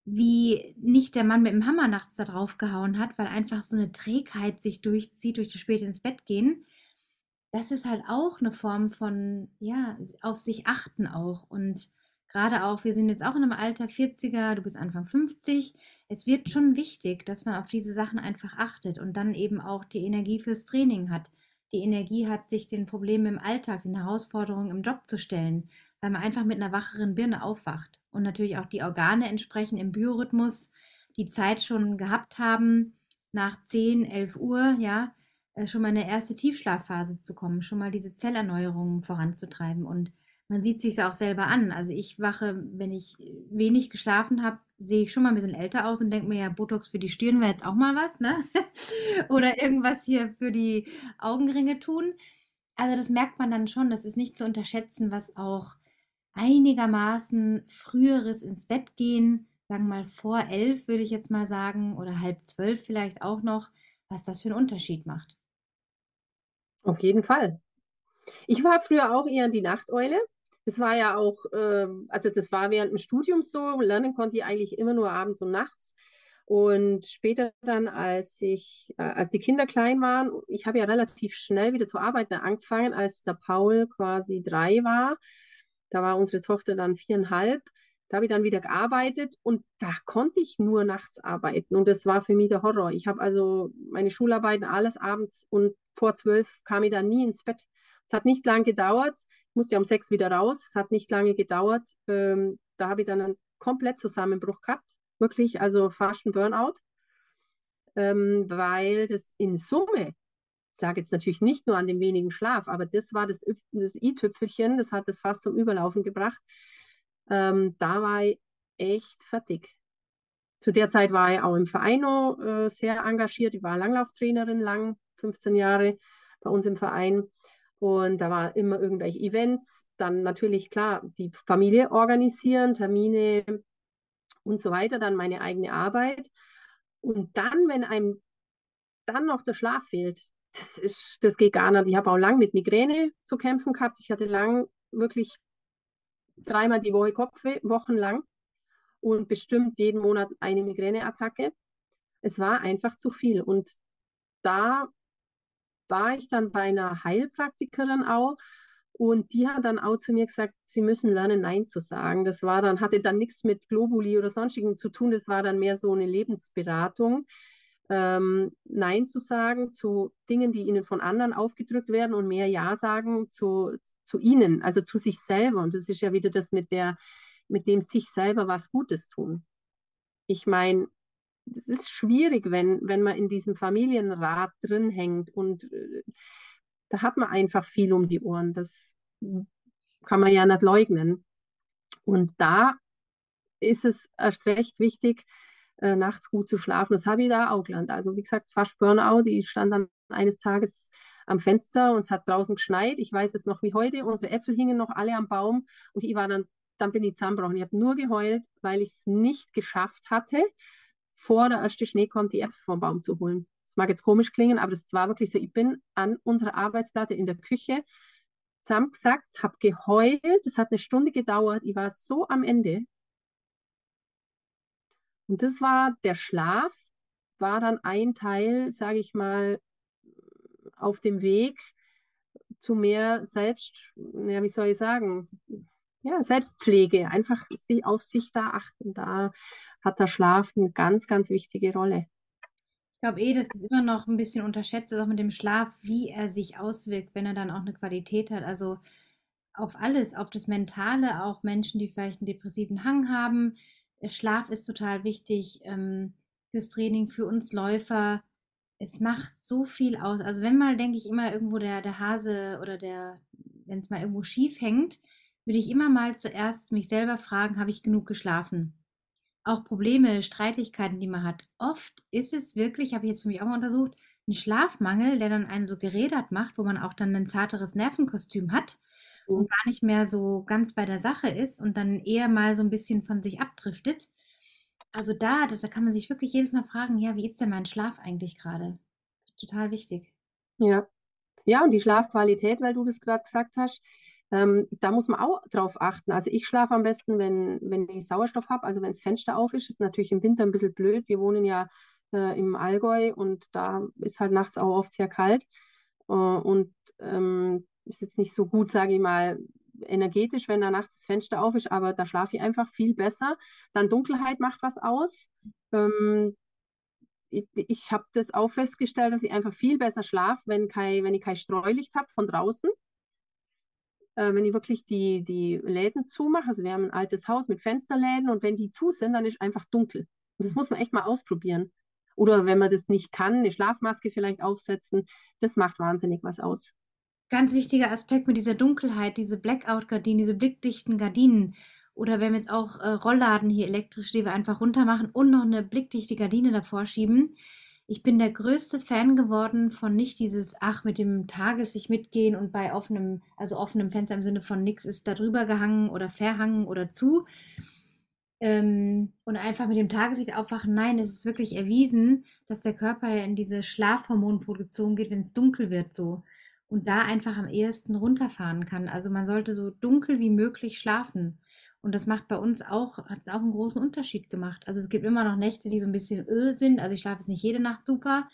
wie nicht der Mann mit dem Hammer nachts da drauf gehauen hat, weil einfach so eine Trägheit sich durchzieht durch das späte ins Bett gehen. Das ist halt auch eine Form von, ja, auf sich achten auch. Und gerade auch, wir sind jetzt auch in einem Alter 40er, du bist Anfang 50. Es wird schon wichtig, dass man auf diese Sachen einfach achtet und dann eben auch die Energie fürs Training hat. Die Energie hat, sich den Problemen im Alltag, den Herausforderungen im Job zu stellen, weil man einfach mit einer wacheren Birne aufwacht und natürlich auch die Organe entsprechend im Biorhythmus die Zeit schon gehabt haben, nach 10, 11 Uhr, ja, äh, schon mal in eine erste Tiefschlafphase zu kommen, schon mal diese Zellerneuerungen voranzutreiben. Und man sieht sich auch selber an. Also ich wache, wenn ich wenig geschlafen habe, sehe ich schon mal ein bisschen älter aus und denke mir, ja, Botox für die Stirn wäre jetzt auch mal was, ne? Oder irgendwas hier für die Augenringe tun. Also das merkt man dann schon, das ist nicht zu unterschätzen, was auch einigermaßen früheres ins Bett gehen, sagen mal vor elf, würde ich jetzt mal sagen, oder halb zwölf vielleicht auch noch, was das für einen Unterschied macht. Auf jeden Fall. Ich war früher auch eher die Nachteule. Das war ja auch, äh, also das war während dem Studium so. Lernen konnte ich eigentlich immer nur abends und nachts. Und später dann, als ich, äh, als die Kinder klein waren, ich habe ja relativ schnell wieder zu arbeiten angefangen, als der Paul quasi drei war. Da war unsere Tochter dann viereinhalb. Da habe ich dann wieder gearbeitet und da konnte ich nur nachts arbeiten. Und das war für mich der Horror. Ich habe also meine Schularbeiten alles abends und vor zwölf kam ich dann nie ins Bett. Es hat nicht lange gedauert. Ich musste um sechs wieder raus. Es hat nicht lange gedauert. Ähm, da habe ich dann einen komplett Zusammenbruch gehabt. Wirklich, also fast ein Burnout. Ähm, weil das in Summe, sage jetzt natürlich nicht nur an dem wenigen Schlaf, aber das war das, das i-Tüpfelchen, das hat das fast zum Überlaufen gebracht. Ähm, da war ich echt fertig. Zu der Zeit war ich auch im Verein noch, äh, sehr engagiert. Ich war Langlauftrainerin lang, 15 Jahre bei uns im Verein. Und da waren immer irgendwelche Events. Dann natürlich, klar, die Familie organisieren, Termine und so weiter. Dann meine eigene Arbeit. Und dann, wenn einem dann noch der Schlaf fehlt, das, ist, das geht gar nicht. Ich habe auch lang mit Migräne zu kämpfen gehabt. Ich hatte lang wirklich dreimal die Woche Kopfweh, wochenlang und bestimmt jeden Monat eine Migräneattacke. Es war einfach zu viel. Und da war ich dann bei einer Heilpraktikerin auch und die hat dann auch zu mir gesagt, sie müssen lernen, Nein zu sagen. Das war dann, hatte dann nichts mit Globuli oder sonstigem zu tun, das war dann mehr so eine Lebensberatung. Ähm, Nein zu sagen zu Dingen, die ihnen von anderen aufgedrückt werden und mehr Ja sagen zu, zu ihnen, also zu sich selber. Und das ist ja wieder das mit der, mit dem sich selber was Gutes tun. Ich meine, es ist schwierig, wenn, wenn man in diesem Familienrat drin hängt und äh, da hat man einfach viel um die Ohren. Das kann man ja nicht leugnen. Und da ist es erst recht wichtig, äh, nachts gut zu schlafen. Das habe ich da auch gelernt. Also wie gesagt, fast Burnout. Ich stand dann eines Tages am Fenster und es hat draußen geschneit. Ich weiß es noch wie heute. Unsere Äpfel hingen noch alle am Baum und ich war dann, dann bin ich zusammengebrochen. Ich habe nur geheult, weil ich es nicht geschafft hatte, vor der erste Schnee kommt, die Äpfel vom Baum zu holen. Das mag jetzt komisch klingen, aber das war wirklich so. Ich bin an unserer Arbeitsplatte in der Küche zusammengesackt, habe geheult. Es hat eine Stunde gedauert. Ich war so am Ende. Und das war der Schlaf, war dann ein Teil, sage ich mal, auf dem Weg zu mehr Selbst, ja, wie soll ich sagen, ja, Selbstpflege, einfach sie auf sich da achten. Da hat der Schlaf eine ganz, ganz wichtige Rolle. Ich glaube eh, dass es immer noch ein bisschen unterschätzt ist, auch mit dem Schlaf, wie er sich auswirkt, wenn er dann auch eine Qualität hat. Also auf alles, auf das Mentale, auch Menschen, die vielleicht einen depressiven Hang haben. Der Schlaf ist total wichtig ähm, fürs Training, für uns Läufer es macht so viel aus. Also wenn mal, denke ich, immer irgendwo der, der Hase oder der, wenn es mal irgendwo schief hängt, würde ich immer mal zuerst mich selber fragen, habe ich genug geschlafen? Auch Probleme, Streitigkeiten, die man hat. Oft ist es wirklich, habe ich jetzt für mich auch mal untersucht, ein Schlafmangel, der dann einen so gerädert macht, wo man auch dann ein zarteres Nervenkostüm hat und mhm. gar nicht mehr so ganz bei der Sache ist und dann eher mal so ein bisschen von sich abdriftet. Also da, da, da kann man sich wirklich jedes Mal fragen, ja, wie ist denn mein Schlaf eigentlich gerade? total wichtig. Ja. Ja, und die Schlafqualität, weil du das gerade gesagt hast, ähm, da muss man auch drauf achten. Also ich schlafe am besten, wenn, wenn ich Sauerstoff habe, also wenn das Fenster auf ist. Ist natürlich im Winter ein bisschen blöd. Wir wohnen ja äh, im Allgäu und da ist halt nachts auch oft sehr kalt. Äh, und ähm, ist jetzt nicht so gut, sage ich mal, energetisch, wenn da nachts das Fenster auf ist, aber da schlafe ich einfach viel besser. Dann Dunkelheit macht was aus. Ähm, ich, ich habe das auch festgestellt, dass ich einfach viel besser schlafe, wenn, wenn ich kein Streulicht habe von draußen. Äh, wenn ich wirklich die, die Läden zumache, also wir haben ein altes Haus mit Fensterläden und wenn die zu sind, dann ist einfach dunkel. Und das muss man echt mal ausprobieren. Oder wenn man das nicht kann, eine Schlafmaske vielleicht aufsetzen. Das macht wahnsinnig was aus. Ganz wichtiger Aspekt mit dieser Dunkelheit, diese Blackout-Gardinen, diese blickdichten Gardinen. Oder wenn wir jetzt auch äh, Rollladen hier elektrisch, die wir einfach runter machen und noch eine blickdichte Gardine davor schieben. Ich bin der größte Fan geworden von nicht dieses, ach, mit dem Tageslicht mitgehen und bei offenem, also offenem Fenster im Sinne von nichts ist da drüber gehangen oder verhangen oder zu. Ähm, und einfach mit dem Tageslicht aufwachen. Nein, es ist wirklich erwiesen, dass der Körper ja in diese Schlafhormonproduktion geht, wenn es dunkel wird so. Und da einfach am ehesten runterfahren kann. Also man sollte so dunkel wie möglich schlafen. Und das macht bei uns auch, hat auch einen großen Unterschied gemacht. Also es gibt immer noch Nächte, die so ein bisschen öl sind. Also ich schlafe jetzt nicht jede Nacht super.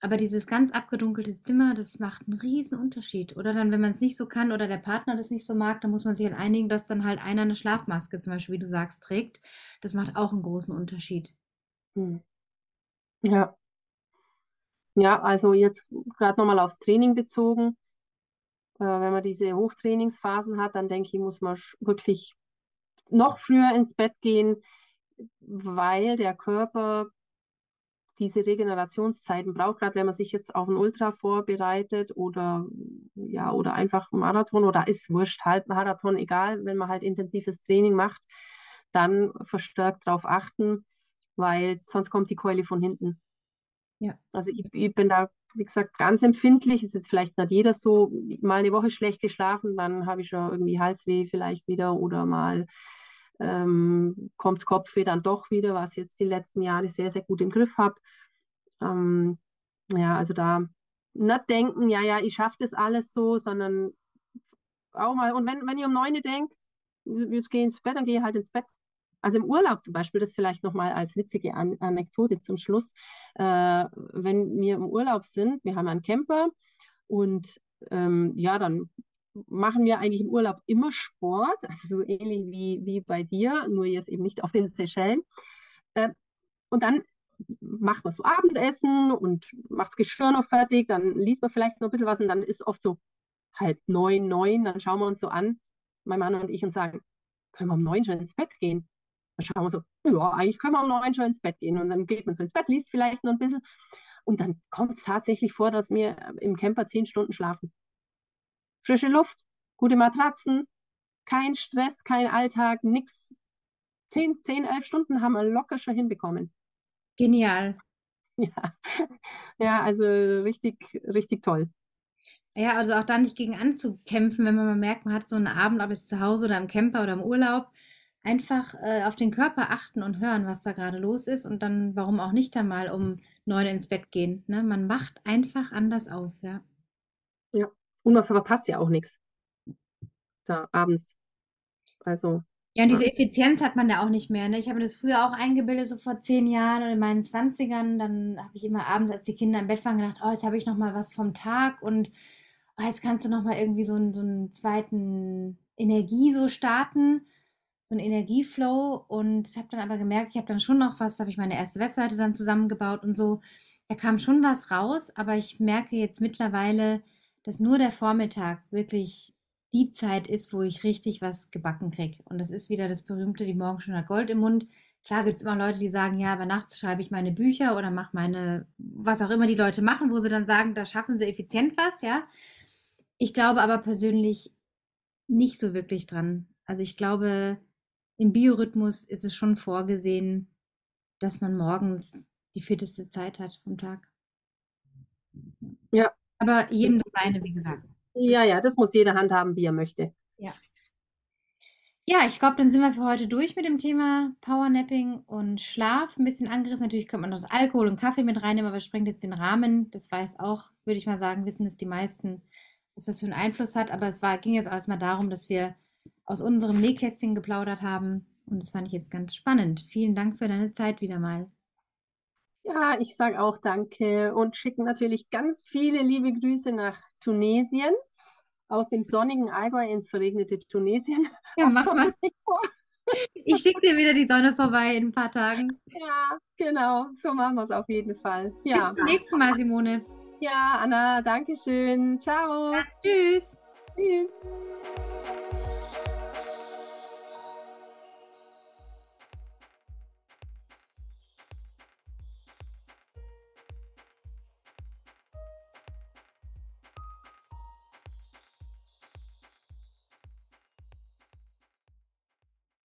Aber dieses ganz abgedunkelte Zimmer, das macht einen riesen Unterschied. Oder dann, wenn man es nicht so kann oder der Partner das nicht so mag, dann muss man sich halt einigen, dass dann halt einer eine Schlafmaske zum Beispiel, wie du sagst, trägt. Das macht auch einen großen Unterschied. Hm. Ja. Ja, also jetzt gerade nochmal aufs Training bezogen. Äh, wenn man diese Hochtrainingsphasen hat, dann denke ich, muss man wirklich noch früher ins Bett gehen, weil der Körper diese Regenerationszeiten braucht, gerade wenn man sich jetzt auf ein Ultra vorbereitet oder ja, oder einfach Marathon oder ist wurscht, Halbmarathon, egal, wenn man halt intensives Training macht, dann verstärkt darauf achten, weil sonst kommt die Keule von hinten. Ja. Also ich, ich bin da, wie gesagt, ganz empfindlich. Ist jetzt vielleicht nicht jeder so, mal eine Woche schlecht geschlafen, dann habe ich schon irgendwie Halsweh vielleicht wieder oder mal ähm, kommt Kopfweh dann doch wieder, was jetzt die letzten Jahre sehr, sehr gut im Griff habe. Ähm, ja, also da nicht denken, ja, ja, ich schaffe das alles so, sondern auch mal, und wenn, wenn ich um neun denke, jetzt gehe ins Bett, dann gehe ich halt ins Bett. Also im Urlaub zum Beispiel, das vielleicht nochmal als witzige An Anekdote zum Schluss, äh, wenn wir im Urlaub sind, wir haben einen Camper und ähm, ja, dann machen wir eigentlich im Urlaub immer Sport, also so ähnlich wie, wie bei dir, nur jetzt eben nicht auf den Seychellen. Äh, und dann macht man so Abendessen und macht das Geschirr noch fertig, dann liest man vielleicht noch ein bisschen was und dann ist oft so halb neun, neun, dann schauen wir uns so an, mein Mann und ich, und sagen, können wir um neun schon ins Bett gehen? Dann schauen wir so, ja, eigentlich können wir um neun schon ins Bett gehen. Und dann geht man so ins Bett, liest vielleicht noch ein bisschen. Und dann kommt es tatsächlich vor, dass wir im Camper zehn Stunden schlafen frische Luft, gute Matratzen, kein Stress, kein Alltag, nichts. Zehn, zehn, elf Stunden haben wir locker schon hinbekommen. Genial. Ja, ja also richtig, richtig toll. Ja, also auch da nicht gegen anzukämpfen, wenn man mal merkt, man hat so einen Abend, ob es zu Hause oder im Camper oder im Urlaub, einfach äh, auf den Körper achten und hören, was da gerade los ist und dann, warum auch nicht einmal um neun ins Bett gehen. Ne? Man wacht einfach anders auf, ja. Ja. Und man verpasst ja auch nichts. Da abends. Also. Ja, und diese Effizienz hat man ja auch nicht mehr. Ne? Ich habe mir das früher auch eingebildet, so vor zehn Jahren und in meinen Zwanzigern. Dann habe ich immer abends, als die Kinder im Bett waren, gedacht, oh, jetzt habe ich noch mal was vom Tag und oh, jetzt kannst du noch mal irgendwie so einen, so einen zweiten Energie so starten, so einen Energieflow. Und habe dann aber gemerkt, ich habe dann schon noch was, da habe ich meine erste Webseite dann zusammengebaut und so. Da kam schon was raus, aber ich merke jetzt mittlerweile, dass nur der Vormittag wirklich die Zeit ist, wo ich richtig was gebacken kriege. Und das ist wieder das berühmte, die Morgen schon hat Gold im Mund. Klar gibt es immer Leute, die sagen, ja, aber nachts schreibe ich meine Bücher oder mache meine, was auch immer die Leute machen, wo sie dann sagen, da schaffen sie effizient was, ja. Ich glaube aber persönlich nicht so wirklich dran. Also ich glaube, im Biorhythmus ist es schon vorgesehen, dass man morgens die fitteste Zeit hat vom Tag. Ja, aber jedem das seine, wie gesagt. Ja, ja, das muss jeder handhaben, wie er möchte. Ja. Ja, ich glaube, dann sind wir für heute durch mit dem Thema Powernapping und Schlaf. Ein bisschen angerissen. Natürlich könnte man noch das Alkohol und Kaffee mit reinnehmen, aber es sprengt jetzt den Rahmen. Das weiß auch, würde ich mal sagen, wissen es die meisten, was das für einen Einfluss hat. Aber es war, ging jetzt erstmal darum, dass wir aus unserem Nähkästchen geplaudert haben. Und das fand ich jetzt ganz spannend. Vielen Dank für deine Zeit wieder mal. Ja, ich sage auch danke und schicke natürlich ganz viele liebe Grüße nach Tunesien aus dem sonnigen Allgäu ins verregnete Tunesien. Ja, mach was nicht vor. Ich schicke dir wieder die Sonne vorbei in ein paar Tagen. Ja, genau. So machen wir es auf jeden Fall. Ja. Bis zum nächsten Mal, Simone. Ja, Anna, danke schön. Ciao. Ja, tschüss. Tschüss.